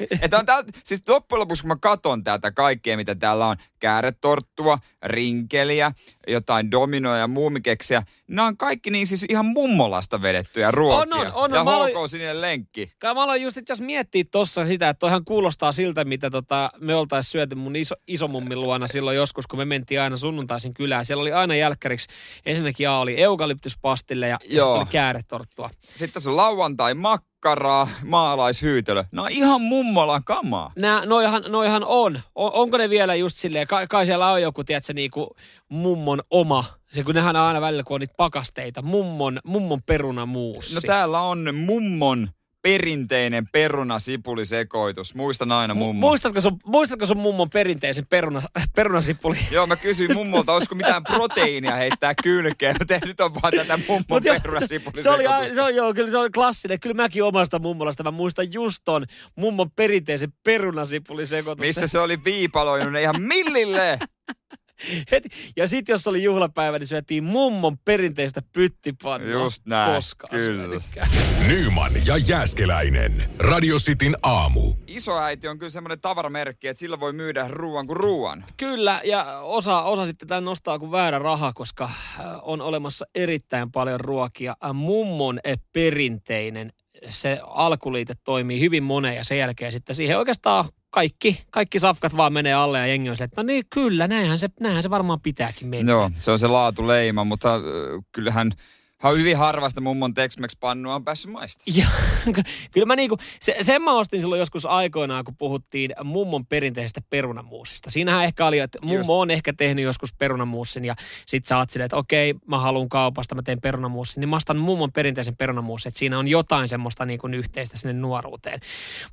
B: Että on tää, siis loppujen lopuksi, kun mä katon täältä kaikkea, mitä täällä on, kääretorttua, rinkeliä, jotain dominoja ja muumikeksiä, nämä on kaikki niin siis ihan mummolasta vedettyjä ruokia. On, on, on. Ja HK sinne lenkki.
C: Kai mä aloin just itse asiassa miettiä tossa sitä, että toihan kuulostaa siltä, mitä tota, me oltaisiin syöty mun iso, isomummin luona silloin joskus, kun me mentiin aina sunnuntaisin kylään. Siellä oli aina jälkkäriksi, ensinnäkin A oli eukalyptuspastille ja, ja sitten oli kääretorttua.
B: Sitten on lauantai makka makkaraa, maalaishyytelö. No ihan mummolan kamaa.
C: Nää, noihan, noihan on. on. Onko ne vielä just silleen, kai, kai siellä on joku, tiedätkö, niinku mummon oma. Se kun nehän aina välillä, kun on niitä pakasteita. Mummon, mummon perunamuussi.
B: No täällä on mummon perinteinen perunasipulisekoitus. Muistan aina mummo.
C: Muistatko sun, muistatko sun mummon perinteisen peruna, perunasipuli?
B: Joo, mä kysyin mummolta, olisiko mitään proteiinia heittää kylkeen, mutta nyt on vaan tätä mummon perunasipulisekoitusta.
C: Se, oli, se on, joo, kyllä se on klassinen. Kyllä mäkin omasta mummolasta, mä muistan just ton mummon perinteisen perunasipulisekoituksen.
B: Missä se oli viipaloinut ihan millille?
C: Heti. Ja sitten jos oli juhlapäivä, niin syötiin mummon perinteistä pyttipannua.
B: Just näin,
C: Koskaan
B: kyllä.
A: Nyman ja Jääskeläinen. Radio Cityn aamu.
B: Isoäiti on kyllä semmoinen tavaramerkki, että sillä voi myydä ruoan kuin ruoan.
C: Kyllä, ja osa, osa sitten tämän nostaa kuin väärä raha, koska äh, on olemassa erittäin paljon ruokia. Äh, mummon perinteinen se alkuliite toimii hyvin moneen ja sen jälkeen sitten siihen oikeastaan kaikki, kaikki safkat vaan menee alle ja jengi on silleen, että no niin kyllä, näinhän se, näinhän se varmaan pitääkin mennä.
B: Joo, se on se laatuleima, mutta äh, kyllähän hyvin harvasta mummon Tex-Mex-pannua on päässyt maista.
C: Ja, kyllä mä niinku, se, sen mä ostin silloin joskus aikoinaan, kun puhuttiin mummon perinteisestä perunamuusista. Siinähän ehkä oli, että mummo Just. on ehkä tehnyt joskus perunamuussin ja sit sä oot silleen, että okei, mä haluan kaupasta, mä teen perunamuussin. Niin mä ostan mummon perinteisen perunamuussin, että siinä on jotain semmoista niinku yhteistä sinne nuoruuteen.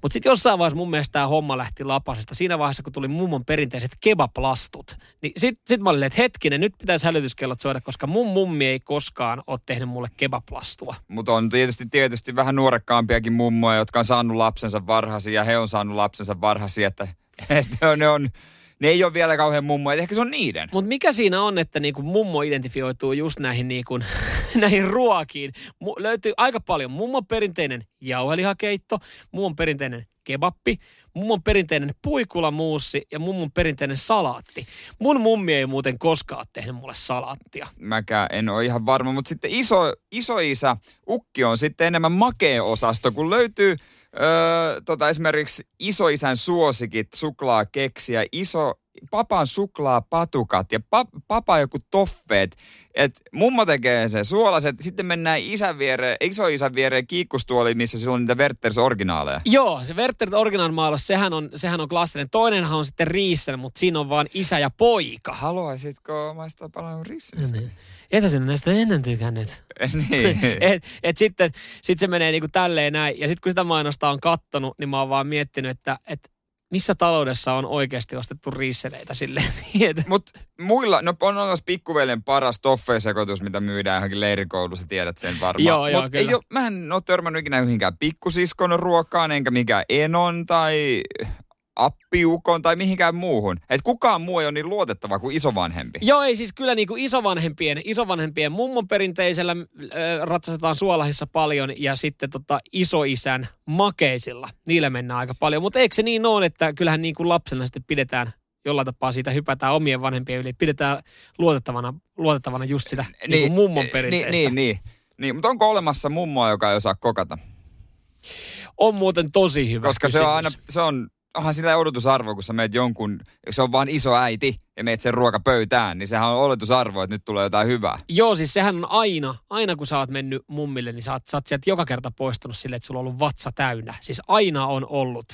C: Mutta sitten jossain vaiheessa mun mielestä tämä homma lähti lapasesta. Siinä vaiheessa, kun tuli mummon perinteiset kebaplastut, niin sit, sit mä olin, että hetkinen, nyt pitäisi hälytyskellot soida, koska mun mummi ei koskaan ole tehnyt mulle kebaplastua.
B: Mutta on tietysti, tietysti vähän nuorekkaampiakin mummoja, jotka on saanut lapsensa varhaisia ja he on saanut lapsensa varhaisia, että, että ne on ne ei ole vielä kauhean mummoja, ehkä se on niiden.
C: Mutta mikä siinä on, että niinku mummo identifioituu just näihin, niinku, näihin ruokiin? Mu- löytyy aika paljon mummon perinteinen jauhelihakeitto, mummon perinteinen kebappi, mummon perinteinen puikulamuussi ja mummon perinteinen salaatti. Mun mummi ei muuten koskaan tehnyt mulle salaattia.
B: Mäkään en ole ihan varma, mutta sitten iso, isoisä Ukki on sitten enemmän makea-osasto, kun löytyy Öö, tota, esimerkiksi isoisän suosikit, suklaakeksiä, iso, papan suklaapatukat ja pa, papa joku toffeet. Et mummo tekee sen suolaset, sitten mennään isän viereen, isoisän viereen kiikkustuoli, missä sillä on niitä Werthers originaaleja.
C: Joo, se Werthers originaalimaalas, sehän on, sehän on klassinen. Toinenhan on sitten Riissen, mutta siinä on vaan isä ja poika.
B: Haluaisitko maistaa paljon Riissenistä?
C: Niin. Etä sinne näistä ennen tykännyt.
B: niin.
C: et, et sitten sit se menee niinku tälleen näin. Ja sitten kun sitä mainosta on kattonut, niin mä oon vaan miettinyt, että et missä taloudessa on oikeasti ostettu riisseleitä silleen.
B: Mutta muilla, no on olemassa pikkuvelen paras toffeesekoitus, mitä myydään johonkin leirikoulussa, tiedät sen varmaan.
C: Joo, joo,
B: Mut ei ole, mä en ole törmännyt ikinä yhdenkään pikkusiskon ruokaan, enkä mikään enon tai appiukon tai mihinkään muuhun. Et kukaan muu ei ole niin luotettava kuin isovanhempi.
C: Joo, ei siis kyllä niin kuin isovanhempien, isovanhempien mummon perinteisellä äh, ratsastetaan suolahissa paljon ja sitten tota isoisän makeisilla, niillä mennään aika paljon. Mutta eikö se niin ole, että kyllähän niin kuin lapsena sitten pidetään jollain tapaa siitä hypätään omien vanhempien yli. Pidetään luotettavana, luotettavana just sitä niin, niin kuin mummon perinteistä.
B: Niin, niin, niin. niin. Mutta onko olemassa mummoa, joka ei osaa kokata?
C: On muuten tosi hyvä
B: Koska
C: kysymys.
B: se on aina, se on onhan sillä odotusarvo, kun sä meet jonkun, se on vaan iso äiti ja meet sen ruokapöytään, niin sehän on oletusarvo, että nyt tulee jotain hyvää.
C: Joo, siis sehän on aina, aina kun sä oot mennyt mummille, niin sä oot, sä oot sieltä joka kerta poistunut silleen, että sulla on ollut vatsa täynnä. Siis aina on ollut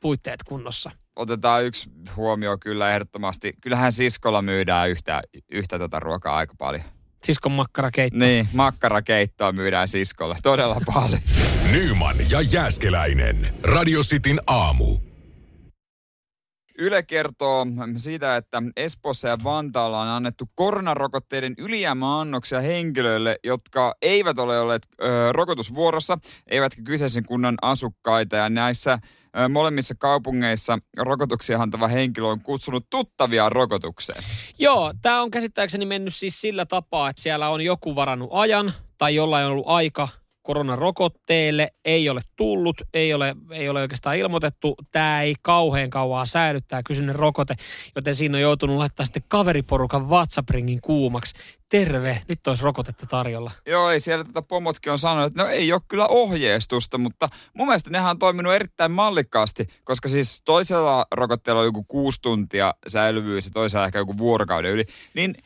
C: puitteet kunnossa.
B: Otetaan yksi huomio kyllä ehdottomasti. Kyllähän siskolla myydään yhtä, yhtä tota ruokaa aika paljon.
C: Siskon makkarakeitto.
B: Niin, makkarakeittoa myydään siskolle todella paljon.
A: Nyman ja Jääskeläinen. Radio Cityn aamu.
B: Yle kertoo siitä, että Espoossa ja Vantaalla on annettu koronarokotteiden ylijäämäannoksia henkilöille, jotka eivät ole olleet ö, rokotusvuorossa, eivätkä kyseisen kunnan asukkaita. Ja näissä ö, molemmissa kaupungeissa rokotuksia antava henkilö on kutsunut tuttavia rokotukseen.
C: Joo, tämä on käsittääkseni mennyt siis sillä tapaa, että siellä on joku varannut ajan tai jollain on ollut aika koronarokotteelle, ei ole tullut, ei ole, ei ole oikeastaan ilmoitettu. Tämä ei kauhean kauaa säily, tämä kyseinen rokote, joten siinä on joutunut laittaa sitten kaveriporukan WhatsApp-ringin kuumaksi. Terve, nyt olisi rokotetta tarjolla.
B: Joo, ei siellä tätä pomotkin on sanonut, että no ei ole kyllä ohjeistusta, mutta mun mielestä nehän on toiminut erittäin mallikkaasti, koska siis toisella rokotteella on joku kuusi tuntia säilyvyys ja toisella ehkä joku vuorokauden yli, niin –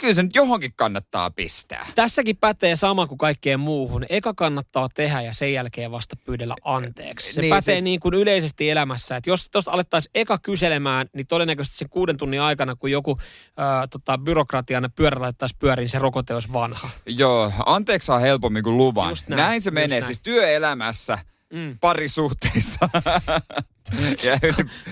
B: kyllä se nyt johonkin kannattaa pistää.
C: Tässäkin pätee sama kuin kaikkeen muuhun. Eka kannattaa tehdä ja sen jälkeen vasta pyydellä anteeksi. Se niin, pätee siis... niin kuin yleisesti elämässä. Että jos tuosta alettaisiin eka kyselemään, niin todennäköisesti sen kuuden tunnin aikana, kun joku ää, tota, byrokratian pyörä laittaisi pyöriin, se rokote olisi vanha.
B: Joo, anteeksi saa helpommin kuin luvan. Just näin, näin se menee. Näin. Siis työelämässä mm. parisuhteissa.
C: ja,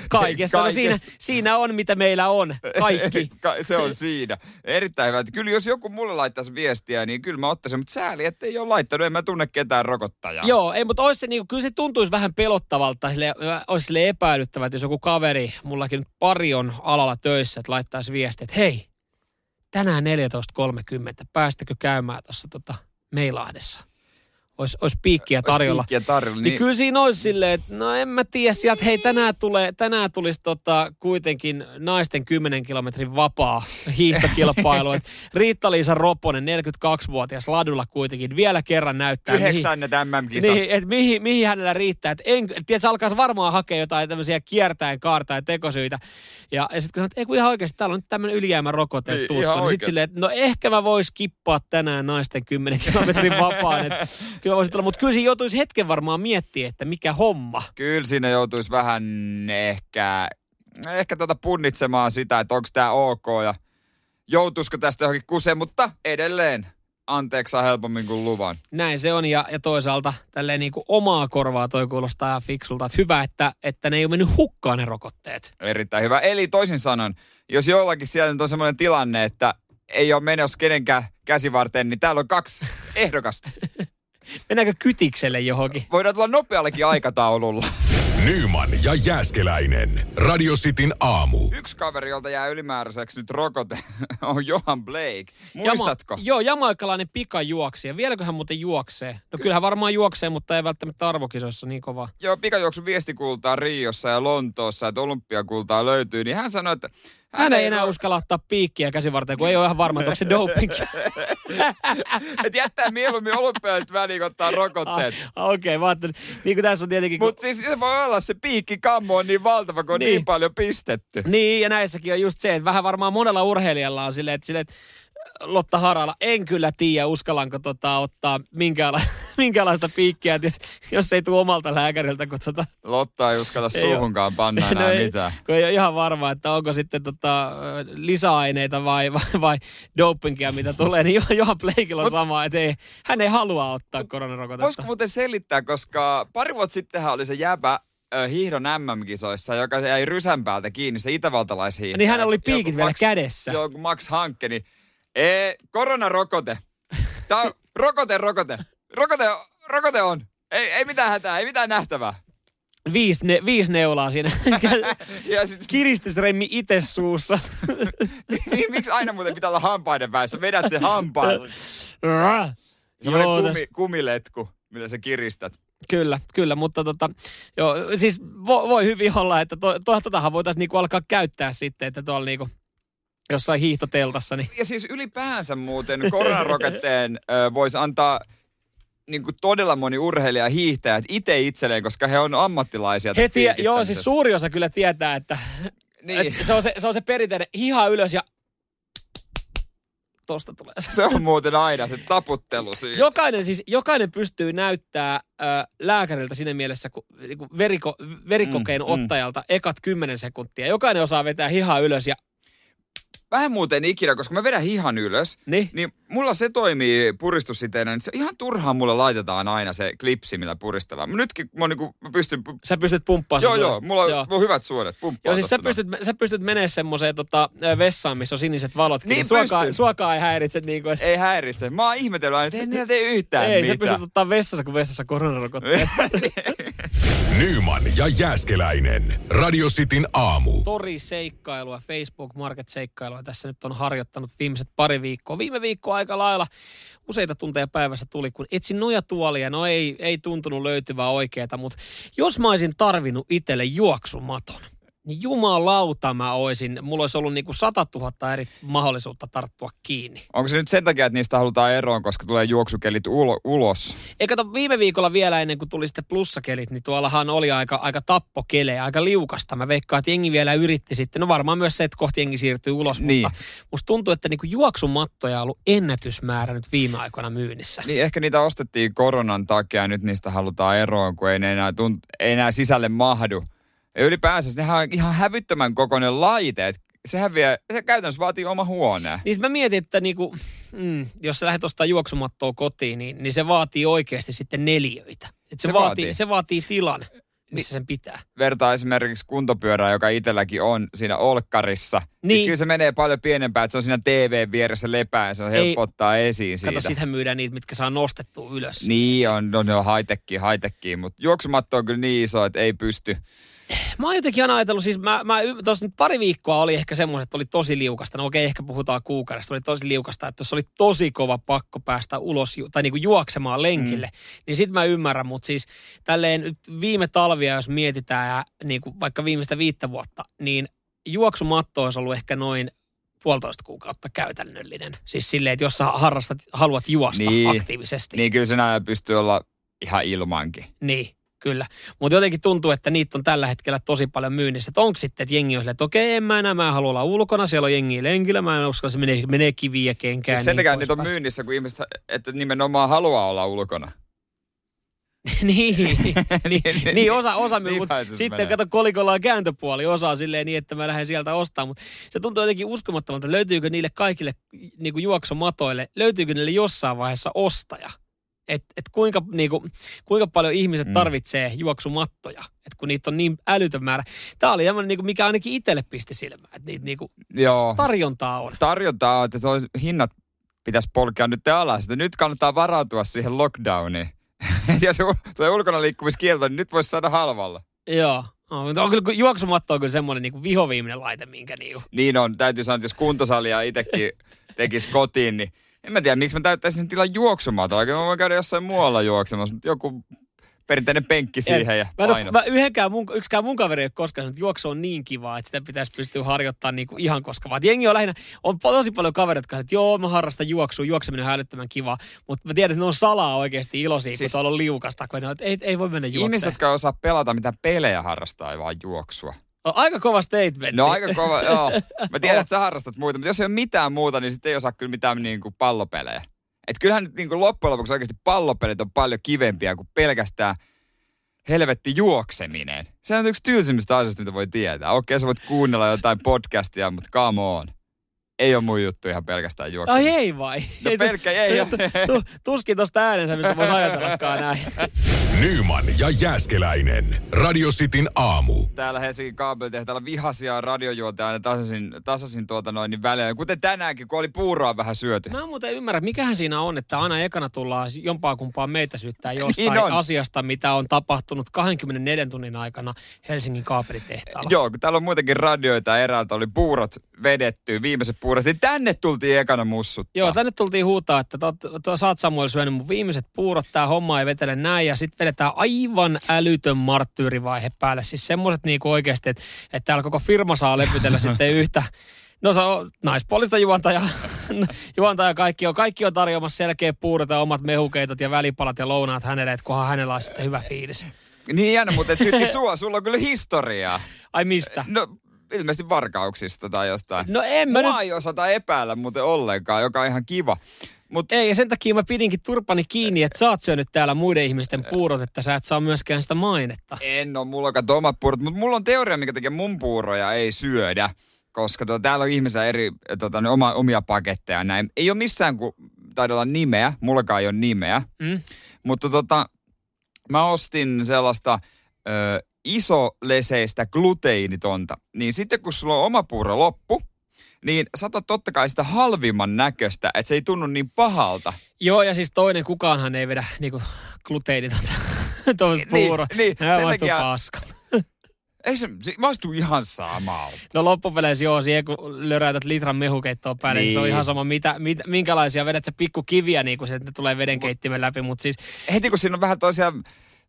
C: Kaikessa. No siinä, siinä on, mitä meillä on. Kaikki.
B: se on siinä. Erittäin hyvä. Kyllä jos joku mulle laittaisi viestiä, niin kyllä mä ottaisin. Mutta sääli, että ei ole laittanut. En mä tunne ketään rokottajaa.
C: Joo, ei, mutta olisi se, niin, kyllä se tuntuisi vähän pelottavalta. Sille, olisi sille epäilyttävää, että jos joku kaveri, mullakin nyt pari on alalla töissä, että laittaisi viestiä, että hei, tänään 14.30, päästäkö käymään tuossa tota Meilahdessa? Olisi, olisi piikkiä tarjolla.
B: Piikkiä tarjolla.
C: Niin,
B: Niin,
C: niin kyllä siinä olisi silleen, että no en mä tiedä sieltä, hei tänään, tulee, tänään tulisi tota, kuitenkin naisten 10 kilometrin vapaa hiihtokilpailu. Et Riitta-Liisa Roponen, 42-vuotias ladulla kuitenkin, vielä kerran näyttää,
B: yhdeksännet MM-kisat.
C: niin, et mihin, mihin hänellä riittää. Et en, tiedät, se alkaa varmaan hakea jotain tämmöisiä kiertäen, kaartaen tekosyitä. Ja, ja sitten kun sanot, ei kun ihan oikeasti, täällä on nyt tämmöinen ylijäämärokote
B: Niin,
C: niin,
B: ihan
C: niin sitten silleen, että no ehkä mä vois kippaa tänään naisten 10 kilometrin vapaan. Et, kyllä voisi tulla, mutta kyllä siinä joutuisi hetken varmaan miettiä, että mikä homma.
B: Kyllä siinä joutuisi vähän ehkä, ehkä tuota punnitsemaan sitä, että onko tämä ok ja joutuisiko tästä johonkin kuseen, mutta edelleen anteeksi saa helpommin kuin luvan.
C: Näin se on ja, ja toisaalta tälleen niin kuin omaa korvaa toi kuulostaa fiksulta. Että hyvä, että, että ne ei ole mennyt hukkaan ne rokotteet.
B: Erittäin hyvä. Eli toisin sanoen, jos jollakin siellä nyt on semmoinen tilanne, että ei ole menossa kenenkään käsivarteen, niin täällä on kaksi ehdokasta.
C: Mennäänkö kytikselle johonkin?
B: Voidaan tulla nopeallakin aikataululla.
A: Nyman ja Jääskeläinen. Radio Cityn aamu.
B: Yksi kaveri, jolta jää ylimääräiseksi nyt rokote, on Johan Blake. Muistatko?
C: Jama, joo, jamaikkalainen pikajuoksija. Vieläkö hän muuten juoksee? No kyllähän varmaan juoksee, mutta ei välttämättä arvokisoissa niin kovaa.
B: Joo, pikajuoksu viestikultaa Riossa ja Lontoossa, että olympiakultaa löytyy, niin hän sanoi, että
C: Hän ei enää uskalla ottaa piikkiä käsivarteen, kun ei ole ihan varma, että onko se doping.
B: että jättää mieluummin olympialaiset väliin, kun ottaa rokotteet.
C: Ah, Okei, okay, mä ajattelin, niin kuin tässä on tietenkin... kun-
B: Mutta siis se voi olla, se piikkikammo on niin valtava, kun niin,
C: Niin.
B: niin paljon pistetty.
C: Niin, ja näissäkin on just se, että vähän varmaan monella urheilijalla on silleen, että, silleen, että Lotta Harala, en kyllä tiedä, uskallanko tota, ottaa minkäänla- minkäänlaista piikkiä, jos ei tule omalta lääkäriltä, kun tota,
B: Lotta ei uskalla suuhunkaan panna enää
C: no ei,
B: mitään.
C: kun ei ole ihan varma, että onko sitten tota, lisäaineita vai, vai, vai dopingia, mitä tulee, niin Jo- Johan Blakeilla on
B: Mut-
C: sama, että ei, hän ei halua ottaa koronarokotetta.
B: Voisiko muuten selittää, koska pari vuotta sittenhän oli se jäbä äh, hiihdon MM-kisoissa, joka jäi rysän päältä kiinni, se itävaltalaishiihtäjä.
C: Niin hänellä oli
B: Joku
C: piikit vielä
B: Max-
C: kädessä.
B: Joo, kun Max Hankke, niin ee, koronarokote. Tää on rokote, rokote. Rokote, rokote on. Ei, ei mitään hätää, ei mitään nähtävää.
C: Viisi, ne, viisi neulaa siinä.
B: Ja sit,
C: Kiristysremmi itse suussa.
B: niin, miksi aina muuten pitää olla hampaiden väissä? Vedät se hampailla.
C: Joo,
B: Semmoinen
C: tässä-
B: kumi, kumiletku, mitä sä kiristät.
C: Kyllä, kyllä, mutta tota, joo, siis vo, voi hyvin olla, että to, to, totahan voitaisiin niinku alkaa käyttää sitten, että tuolla niinku jossain hiihtoteltassa, niin
B: Ja siis ylipäänsä muuten koronarokotteen voisi antaa niin kuin todella moni urheilija ja hiihtäjät itse itselleen, koska he on ammattilaisia. tässä
C: heti, joo, siis suuri osa kyllä tietää, että,
B: Niin.
C: että se, on se, se on se perinteinen hiha ylös ja tosta tulee se.
B: On muuten aina se taputtelu siitä.
C: Jokainen, siis, jokainen pystyy näyttää ö, lääkäriltä siinä mielessä, kun niinku veriko, verikokeen
B: Mm,
C: mm,
B: mm.
C: ottajalta ekat 10 sekuntia. Jokainen osaa vetää hihaa ylös ja
B: Vähän muuten ikinä, koska mä vedän hihan ylös,
C: niin.
B: niin mulla se toimii puristussiteenä, niin se ihan turhaan mulle laitetaan aina se klipsi, millä puristellaan. Nytkin mä, niinku, mä pystyn...
C: Sä pystyt pumppaamaan
B: Joo, joo, mulla on,
C: Joo.
B: on hyvät suonet, pumppaa
C: Joo, siis sä pystyt, sä pystyt menemään semmoiseen tota, vessaan, missä on siniset valot.
B: Niin
C: suokaa, suokaa ei häiritse niin kuin,
B: Ei häiritse. Mä oon ihmetellyt aina, että ei niillä tee yhtään
C: ei, sä
B: mitään.
C: pystyt ottaa vessassa, kun vessassa koronarokotteet.
A: Nyman ja Jääskeläinen. Radio Cityn aamu.
C: Tori-seikkailua, Facebook Market-seikkailua tässä nyt on harjoittanut viimeiset pari viikkoa. Viime viikko aika lailla useita tunteja päivässä tuli, kun etsin nojatuolia. No ei, ei tuntunut löytyvää oikeeta, mutta jos mä olisin tarvinnut itselle juoksumaton, niin jumalauta mä oisin, mulla olisi ollut niinku 100 000 eri mahdollisuutta tarttua kiinni.
B: Onko se nyt sen takia, että niistä halutaan eroon, koska tulee juoksukelit ulo, ulos?
C: Ei kato, viime viikolla vielä ennen kuin tuli sitten plussakelit, niin tuollahan oli aika, aika tappokelejä, aika liukasta. Mä veikkaan, että jengi vielä yritti sitten. No varmaan myös se, että kohti jengi siirtyy ulos,
B: Niin.
C: mutta musta tuntuu, että niinku juoksumattoja on ollut ennätysmäärä nyt viime aikoina myynnissä.
B: Niin ehkä niitä ostettiin koronan takia ja nyt niistä halutaan eroon, kun ei ne enää, tunt, ei enää sisälle mahdu. Ja ylipäänsä nehän on ihan hävyttömän kokoinen laite. Et sehän vie, se käytännössä vaatii oma huoneen.
C: Niin mä mietin, että niinku, mm, jos sä lähdet ostaa juoksumattoa kotiin, niin, niin se vaatii oikeasti sitten neljöitä. Et se,
B: Se
C: vaatii,
B: vaatii.
C: se vaatii tilan, missä sen pitää.
B: Vertaa esimerkiksi kuntopyörää, joka itselläkin on siinä olkkarissa. Niin.
C: Niin.
B: Kyllä se menee paljon pienempään, että se on siinä TV vieressä lepää ja se on
C: Ei.
B: helppo ottaa esiin siitä.
C: Kato, sittenhän myydään niitä, mitkä saa nostettua ylös.
B: Niin on, no, ne on high-techia, high-techia, mutta juoksumatto on kyllä niin iso, että ei pysty.
C: Mä oon jotenkin aina ajatellut, siis mä, mä tuossa nyt pari viikkoa oli ehkä semmoiset, että oli tosi liukasta. No okei, ehkä puhutaan kuukaudesta, oli tosi liukasta, että jos oli tosi kova pakko päästä ulos tai niinku juoksemaan lenkille, mm. niin sit mä ymmärrän, mutta siis tälleen nyt viime talvia, jos mietitään ja niinku vaikka viimeistä viittä vuotta, niin juoksumatto olisi ollut ehkä noin puolitoista kuukautta käytännöllinen. Siis silleen, että jos sä harrastat, haluat juosta
B: Niin.
C: aktiivisesti.
B: Niin kyllä sinä pystyy olla ihan ilmankin.
C: Niin, kyllä. Mutta jotenkin tuntuu, että niitä on tällä hetkellä tosi paljon myynnissä. Että onko sitten, että jengi on silleen, että okei, en mä enää, mä halua olla ulkona, siellä on jengi lenkillä, mä en usko, että se menee, menee kiviä kenkään.
B: Siis sen takia niitä on myynnissä, kun ihmiset, että nimenomaan haluaa olla ulkona.
C: niin, niin, niin, osa, osa myy,
B: Niin
C: mutta sitten
B: menee.
C: kato kolikolla on kääntöpuoli, osaa silleen niin, että mä lähden sieltä ostamaan, mutta se tuntuu jotenkin uskomattomalta, löytyykö niille kaikille niin kuin juoksumatoille, löytyykö niille jossain vaiheessa ostaja? Et, et kuinka, niinku, kuinka paljon ihmiset
B: Mm.
C: tarvitsee juoksumattoja, et kun niitä on niin älytön määrä. Tämä oli tämmöinen, niinku, mikä ainakin itselle pisti silmään, että niitä niinku,
B: Joo.
C: tarjontaa on.
B: Tarjontaa, että se olisi, hinnat pitäisi polkea nyt alas. Että nyt kannattaa varautua siihen lockdowniin. Jos tuo ulkona liikkumiskielto, niin nyt voisi saada halvalla.
C: Joo. On, mutta on kyllä, juoksumatto on kyllä semmoinen niinku vihoviimeinen laite, minkä niinku,
B: Niin on, täytyy sanoa, että jos kuntosalia itsekin tekisi kotiin, niin en mä tiedä, miksi mä täyttäisin sen tilan juoksumaata. Oikein mä voin käydä jossain muualla juoksemassa, mutta joku perinteinen penkki siihen ja
C: Mä en,
B: paino.
C: ole, mä yhdenkään mun, yksikään mun kaveri ei ole koskaan sanonut, että juoksu on niin kivaa, että sitä pitäisi pystyä harjoittamaan niin kuin ihan koska vaan. Jengi on lähinnä, on tosi paljon kavereita, jotka että joo, mä harrastan juoksua, juokseminen on älyttömän kiva, mutta mä tiedän, että ne on salaa oikeasti iloisia, siis, kun tuolla on liukasta, kun ne on, että ei, ei voi mennä juoksemaan.
B: Ihmiset, jotka osaa pelata mitään pelejä harrastaa, ei vaan juoksua.
C: On aika kova statement.
B: No aika kova, joo. Mä tiedän, että sä harrastat muita, mutta jos ei ole mitään muuta, niin sitten ei osaa kyllä mitään niin kuin pallopelejä. Et kyllähän nyt niin kuin loppujen lopuksi oikeasti pallopelit on paljon kivempiä kuin pelkästään helvetti juokseminen. Se on yksi tylsimmistä asioista, mitä voi tietää. Okei, sä voit kuunnella jotain podcastia, mutta come on. Ei ole mun juttu ihan pelkästään
C: Ai
B: juokseminen.
C: ei vai?
B: No
C: Ei,
B: pelkkä ei.
C: tu- tu- Tuskin tosta äänensä, mistä voisi ajatellakaan näin.
A: Nyman ja Jääskeläinen. Radio Cityn aamu.
B: Täällä Helsingin kaapelitehtaalla vihaisia radiojuonteja aina tasaisin, tasaisin tuota noin niin välein. Kuten tänäänkin, kun oli puuroa vähän syöty.
C: Mä en muuten ymmärrä, mikähän siinä on, että aina ekana tullaan jompaa kumpaa meitä syyttää jostain
B: Niin on.
C: asiasta, mitä on tapahtunut 24 tunnin aikana Helsingin kaapelitehtaalla.
B: Joo, kun täällä on muitakin radioita eräältä oli puurot vedetty, viimeiset puurot, niin tänne tultiin ekana mussuttaa.
C: Joo, tänne tultiin huutaa, että to, to, sä oot Samuel syönyt mun viimeiset puurot, tää homma ei vetele näin, ja sitten vedetään aivan älytön marttyyrivaihe päälle. Siis semmoiset niinku oikeasti, että, että täällä koko firma saa lepytellä sitten yhtä, no se on naispuolista juontaja, juontaja kaikki on, kaikki on tarjoamassa selkeä puurot ja omat mehukeitot ja välipalat ja lounaat hänelle, että kunhan hänellä on sitten hyvä fiilis.
B: Niin jännä, mutta et syytti sua, sulla on kyllä historiaa.
C: Ai mistä?
B: No, ilmeisesti varkauksista tai jostain.
C: No en mä nyt
B: Mua ei osata epäillä muuten ollenkaan, joka on ihan kiva. Mutta
C: Ei, ja sen takia mä pidinkin turpani kiinni, että sä oot syönyt täällä muiden ihmisten puurot, että sä et saa myöskään sitä mainetta.
B: en ole mulla kato omat puurot, mutta mulla on teoria, mikä tekee mun puuroja ei syödä. Koska tota, täällä on ihmisiä eri, tota, ne oma, omia paketteja ja näin. Ei ole missään, kun taida olla nimeä, mullakaan ei ole nimeä.
C: Mm?
B: Mutta tota, mä ostin sellaista ö, isoleseistä gluteinitonta. Niin sitten kun sulla on oma puuro loppu, niin saatat totta kai sitä halvimman näköistä, että se ei tunnu niin pahalta.
C: Joo, ja siis toinen kukaanhan ei vedä niinku gluteinitonta tuollaista
B: Niin,
C: puuroa.
B: niin,
C: Hän
B: sen takia-
C: paska.
B: Ei se, se maistuu ihan samalta.
C: No loppupeleissä joo, siihen kun löräytät litran mehukeittoa päälle, niin. niin se on
B: Niin.
C: ihan sama, mitä, mitä, minkälaisia vedät sä pikku kiviä, niin kun se että ne tulee vedenkeittimen läpi, mutta siis
B: Heti kun siinä on vähän toisia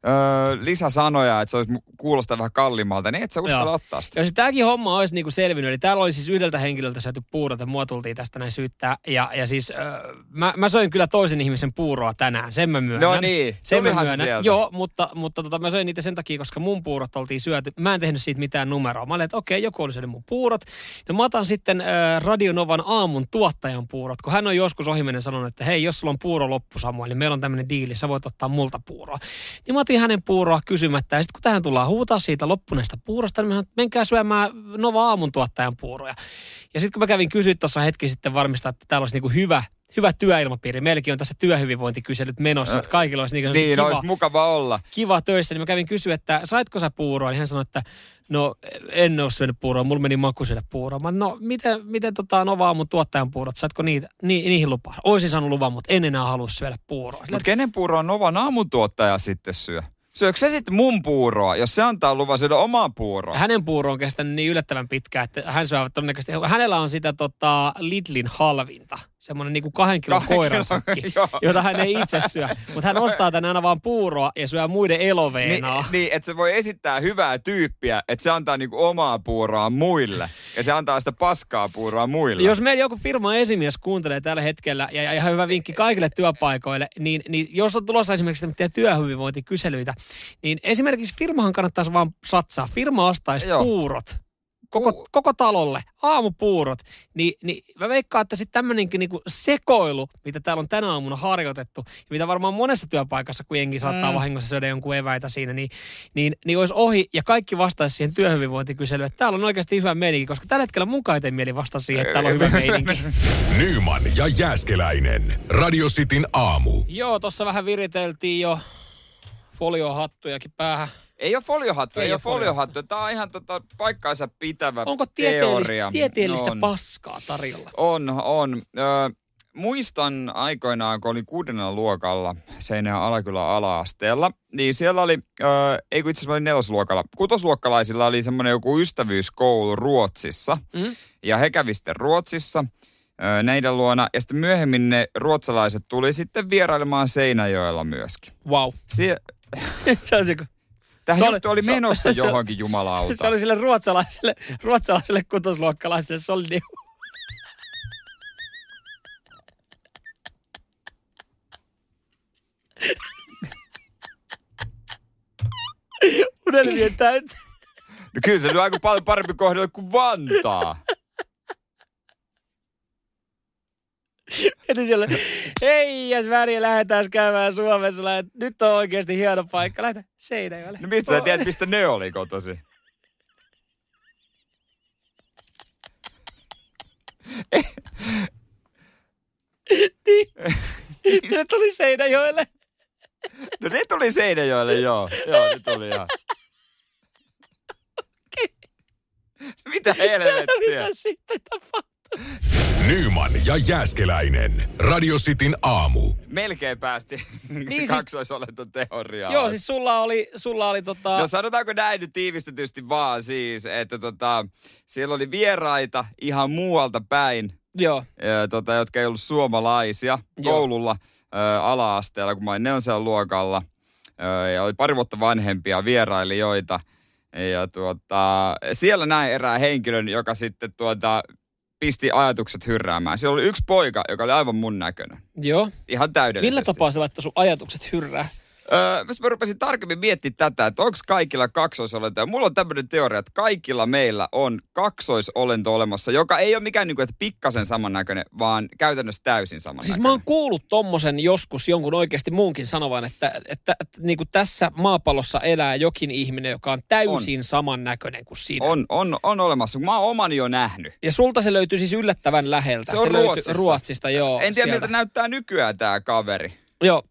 B: öö, lisäsanoja, että se olisi kuulostaa vähän kalliimmalta, niin et sä uskalla
C: Joo.
B: ottaa sitä.
C: Jos siis tämäkin homma olisi niinku selvinnyt, eli täällä oli siis yhdeltä henkilöltä syöty ja mua tultiin tästä näin syyttää. Ja, ja siis äh, mä, mä söin kyllä toisen ihmisen puuroa tänään, sen mä myönnän.
B: No niin,
C: sen mä
B: se
C: myönnän.
B: sieltä.
C: Joo, mutta, mutta tota, mä söin niitä sen takia, koska mun puurot oltiin syöty. Mä en tehnyt siitä mitään numeroa. Mä olin, että okei, joku oli syönyt mun puurot. No mä otan sitten äh, Radionovan aamun tuottajan puurot, kun hän on joskus ohimennen sanonut, että hei, jos sulla on puuro loppu Samuel, niin meillä on tämmöinen diili, sä voit ottaa multa puuroa. Niin mä otin hänen puuroa kysymättä. Ja sitten kun tähän tullaan huutaa siitä loppuneesta puurosta, niin menkää syömään Nova aamun tuottajan puuroja. Ja sitten kun mä kävin kysyä tuossa hetki sitten varmistaa, että täällä olisi niinku hyvä, hyvä työilmapiiri. Meilläkin on tässä työhyvinvointikyselyt menossa, että kaikilla olisi niinku
B: Niin,
C: kiva,
B: olisi mukava olla.
C: kiva töissä. Niin mä kävin kysyä, että saitko sä puuroa? Niin hän sanoi, että no en ole syönyt puuroa, mulla meni maku syödä puuroa. Mä, no miten, miten tota Nova aamun tuottajan puurot, saatko niitä, ni, niihin lupaa? Oisin saanut luvan, mutta en enää halua syödä puuroa.
B: Mutta kenen puuro on Novan aamutuottaja sitten syö? Syöksä sä sitten mun puuroa, jos se antaa luvan syödä omaa puuroa?
C: Hänen puuro on kestänyt niin yllättävän pitkään, että hän syö todennäköisesti, hänellä on sitä tota, Lidlin halvinta, semmoinen niinku kahden kilon koirasakki, jota hän ei itse syö. Mutta hän ostaa tänne aina vaan puuroa ja syö muiden
B: Niin,
C: eloveenaa.
B: niin, että se voi esittää hyvää tyyppiä, että se antaa niinku omaa puuroa muille. Ja se antaa sitä paskaa puuroa muille.
C: Jos meillä joku firma esimies kuuntelee tällä hetkellä, ja, ja ihan hyvä vinkki kaikille työpaikoille, niin, niin jos on tulossa esimerkiksi tämmöisiä työhyvinvointikyselyitä, niin esimerkiksi firmahan kannattaisi vaan satsaa. Firma ostaisi
B: Joo.
C: puurot. Koko, koko talolle, aamupuurot, niin, niin mä veikkaan, että sitten tämmöinenkin niinku sekoilu, mitä täällä on tänä aamuna harjoitettu, ja mitä varmaan monessa työpaikassa, kun jengi saattaa mm. vahingossa syödä jonkun eväitä siinä, niin, niin, niin olisi ohi, ja kaikki vastaisi siihen työhyvinvointikyselyyn, että täällä on oikeasti hyvä meininki, koska tällä hetkellä mun kaiten mieli vastata siihen, että täällä on hyvä meininki.
A: Nyman ja Jääskeläinen. Radio Cityn aamu.
C: Joo, tuossa vähän viriteltiin jo foliohattujakin päähän.
B: Ei ole foliohattu, ei,
C: Ei
B: ole foliohattu. Tämä on ihan tota, paikkaansa pitävä
C: Onko
B: teoria.
C: tieteellistä, tieteellistä
B: on.
C: paskaa tarjolla?
B: On, on. Ö, muistan aikoinaan, kun olin kuudennella luokalla Seinäjän Alakylän ala-asteella, niin siellä oli, ö, ei kun itse asiassa olin nelosluokalla, kutosluokkalaisilla oli semmoinen joku ystävyyskoulu Ruotsissa.
C: Mm?
B: Ja he kävi sitten Ruotsissa ö, neidän luona. Ja sitten myöhemmin ne ruotsalaiset tuli sitten vierailemaan Seinäjoella myöskin.
C: Wow.
B: Sie-
C: se, on se, kun-
B: Tämä
C: Se oli-
B: juttu oli
C: se-
B: menossa
C: se-
B: johonkin jumalauta.
C: se oli sille ruotsalaiselle, ruotsalaiselle kutosluokkalaiselle, se oli niin... Unelmien täyttä.
B: No kyllä se nyt aika paljon parempi kohdella kuin Vantaa.
C: Heti siellä, hei jäs väri, lähdetään käymään Suomessa. Lähet, nyt on oikeasti hieno paikka. Lähdetään Seinäjoelle.
B: No mistä sä tiedät, mistä ne oli kotosi?
C: Ne tuli Seinäjoelle.
B: No ne tuli Seinäjoelle, joo. Joo, ne tuli ihan. Mitä helvettiä?
C: Mitä sitten tapahtui?
A: Nyman ja Jääskeläinen. Radio Cityn aamu.
B: Melkein päästi
C: siis-
B: niin kaksoisolenton teoriaan.
C: Joo, siis sulla oli, sulla oli tota...
B: No sanotaanko näin nyt tiivistetysti vaan siis, että tota, siellä oli vieraita ihan muualta päin,
C: Joo,
B: ö, tota, jotka ei ollut suomalaisia
C: Joo.
B: koululla ö, ala-asteella, kun mä olin nelosella luokalla. Ö, ja oli pari vuotta vanhempia vierailijoita. Ja tuota, siellä näin erää henkilön, joka sitten tuota, pisti ajatukset hyrräämään. Siellä oli yksi poika, joka oli aivan mun näköinen.
C: joo.
B: Ihan täydellisesti.
C: Millä tapaa se laittoi sun ajatukset hyrrää?
B: Öö, mä rupesin tarkemmin miettimään tätä, että onko kaikilla kaksoisolentoja. Mulla on tämmöinen teoria, että kaikilla meillä on kaksoisolento olemassa, joka ei ole mikään niinku, että pikkasen samannäköinen, vaan käytännössä täysin samannäköinen.
C: Siis mä oon kuullut tommosen joskus jonkun oikeasti muunkin sanovan, että, että, että, että niin kuin tässä maapallossa elää jokin ihminen, joka on täysin on. samannäköinen kuin sinä.
B: On, on, on olemassa. Mä oon omani jo nähnyt.
C: Ja sulta se löytyy siis yllättävän läheltä.
B: Se on
C: löytyy
B: Ruotsissa.
C: Ruotsista, joo.
B: en tiedä,
C: sieltä.
B: miltä näyttää nykyään tämä kaveri.
C: Joo.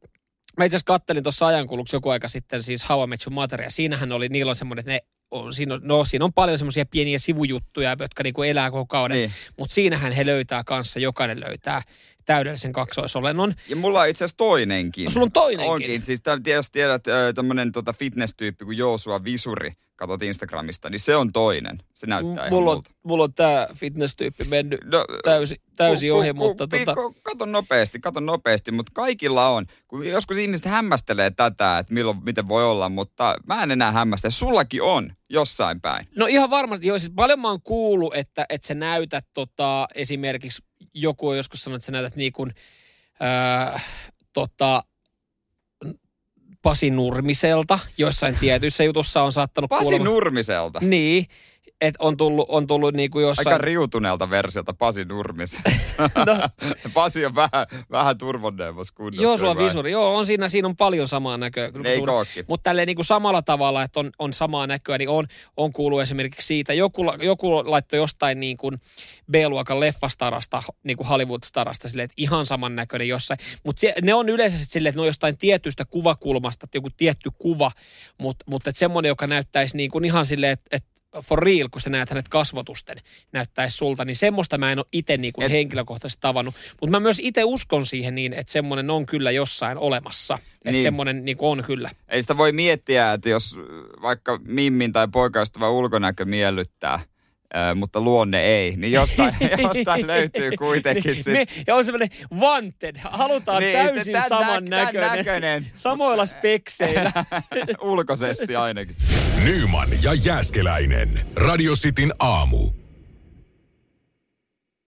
C: Mä itse asiassa kattelin tuossa ajankuluksi joku aika sitten siis How I Met Your Mother, ja siinähän oli, niillä on semmoinen, että ne on, siinä on, no, siinä on paljon semmoisia pieniä sivujuttuja, jotka niinku elää koko kauden.
B: Niin.
C: Mutta siinähän he löytää kanssa, jokainen löytää täydellisen kaksoisolennon.
B: Ja mulla on itse asiassa toinenkin.
C: No, sulla on toinenkin?
B: Onkin. Siis tää, jos tiedät, tämmöinen tota fitness-tyyppi kuin Joosua Visuri, katsot Instagramista, niin se on toinen. Se näyttää ihan
C: Mulla on,
B: multa.
C: mulla on tää fitness-tyyppi mennyt
B: No,
C: täysi, täysi
B: Ku- ku-
C: ohi,
B: ku-
C: mutta
B: pi-
C: tota,
B: ku- Kato nopeasti, kato nopeasti, mutta kaikilla on. Kun joskus ihmiset hämmästelee tätä, että milloin, miten voi olla, mutta mä en enää hämmästele. Sullakin on jossain päin.
C: No ihan varmasti, joo, siis paljon mä oon kuullut, että, että sä näytät tota, esimerkiksi, joku on joskus sanonut, että sä näytät niin kuin, ää, tota, Pasi Nurmiselta, joissain tietyissä jutussa on saattanut
B: Pasi
C: kuulemma-
B: Nurmiselta.
C: Niin, että on tullut, on tullut niin kuin jossain...
B: Aika riutuneelta versiota Pasi Nurmiselta.
C: No.
B: Pasi on vähän, vähän turvonneuvos kunnossa.
C: Joo, sua
B: vai?
C: visuri. Joo, on siinä, siinä on paljon samaa näköä. Mutta tälleen niin kuin samalla tavalla, että on, on samaa näköä, niin on, on kuullut esimerkiksi siitä. Joku, joku laittoi jostain niin kuin B-luokan leffastarasta, niin kuin Hollywood-starasta, silleen, että ihan saman näköinen jossain. Mutta ne on yleisesti silleen, että ne on jostain tietystä kuvakulmasta, että joku tietty kuva, mutta mut, et semmoinen, joka näyttäisi niin kuin ihan silleen, että et for real, kun sä näet hänet kasvotusten, näyttäisi sulta, niin semmoista mä en ole itse niin kuin
B: Et-
C: henkilökohtaisesti tavannut. Mutta mä myös itse uskon siihen niin, että semmoinen on kyllä jossain olemassa. Että
B: Niin.
C: semmoinen niin on kyllä.
B: Ei sitä voi miettiä, että jos vaikka mimmin tai poikaystävä ulkonäkö miellyttää, ää, mutta luonne ei, niin jostain, jostain löytyy kuitenkin
C: Niin,
B: sit.
C: me, ja on semmoinen wanted. Halutaan
B: Niin,
C: täysin
B: nä-
C: saman
B: tän
C: näköinen.
B: näköinen.
C: Samoilla spekseillä.
B: Ulkoisesti ainakin.
A: Nyman ja Jääskeläinen. Radio Cityn aamu.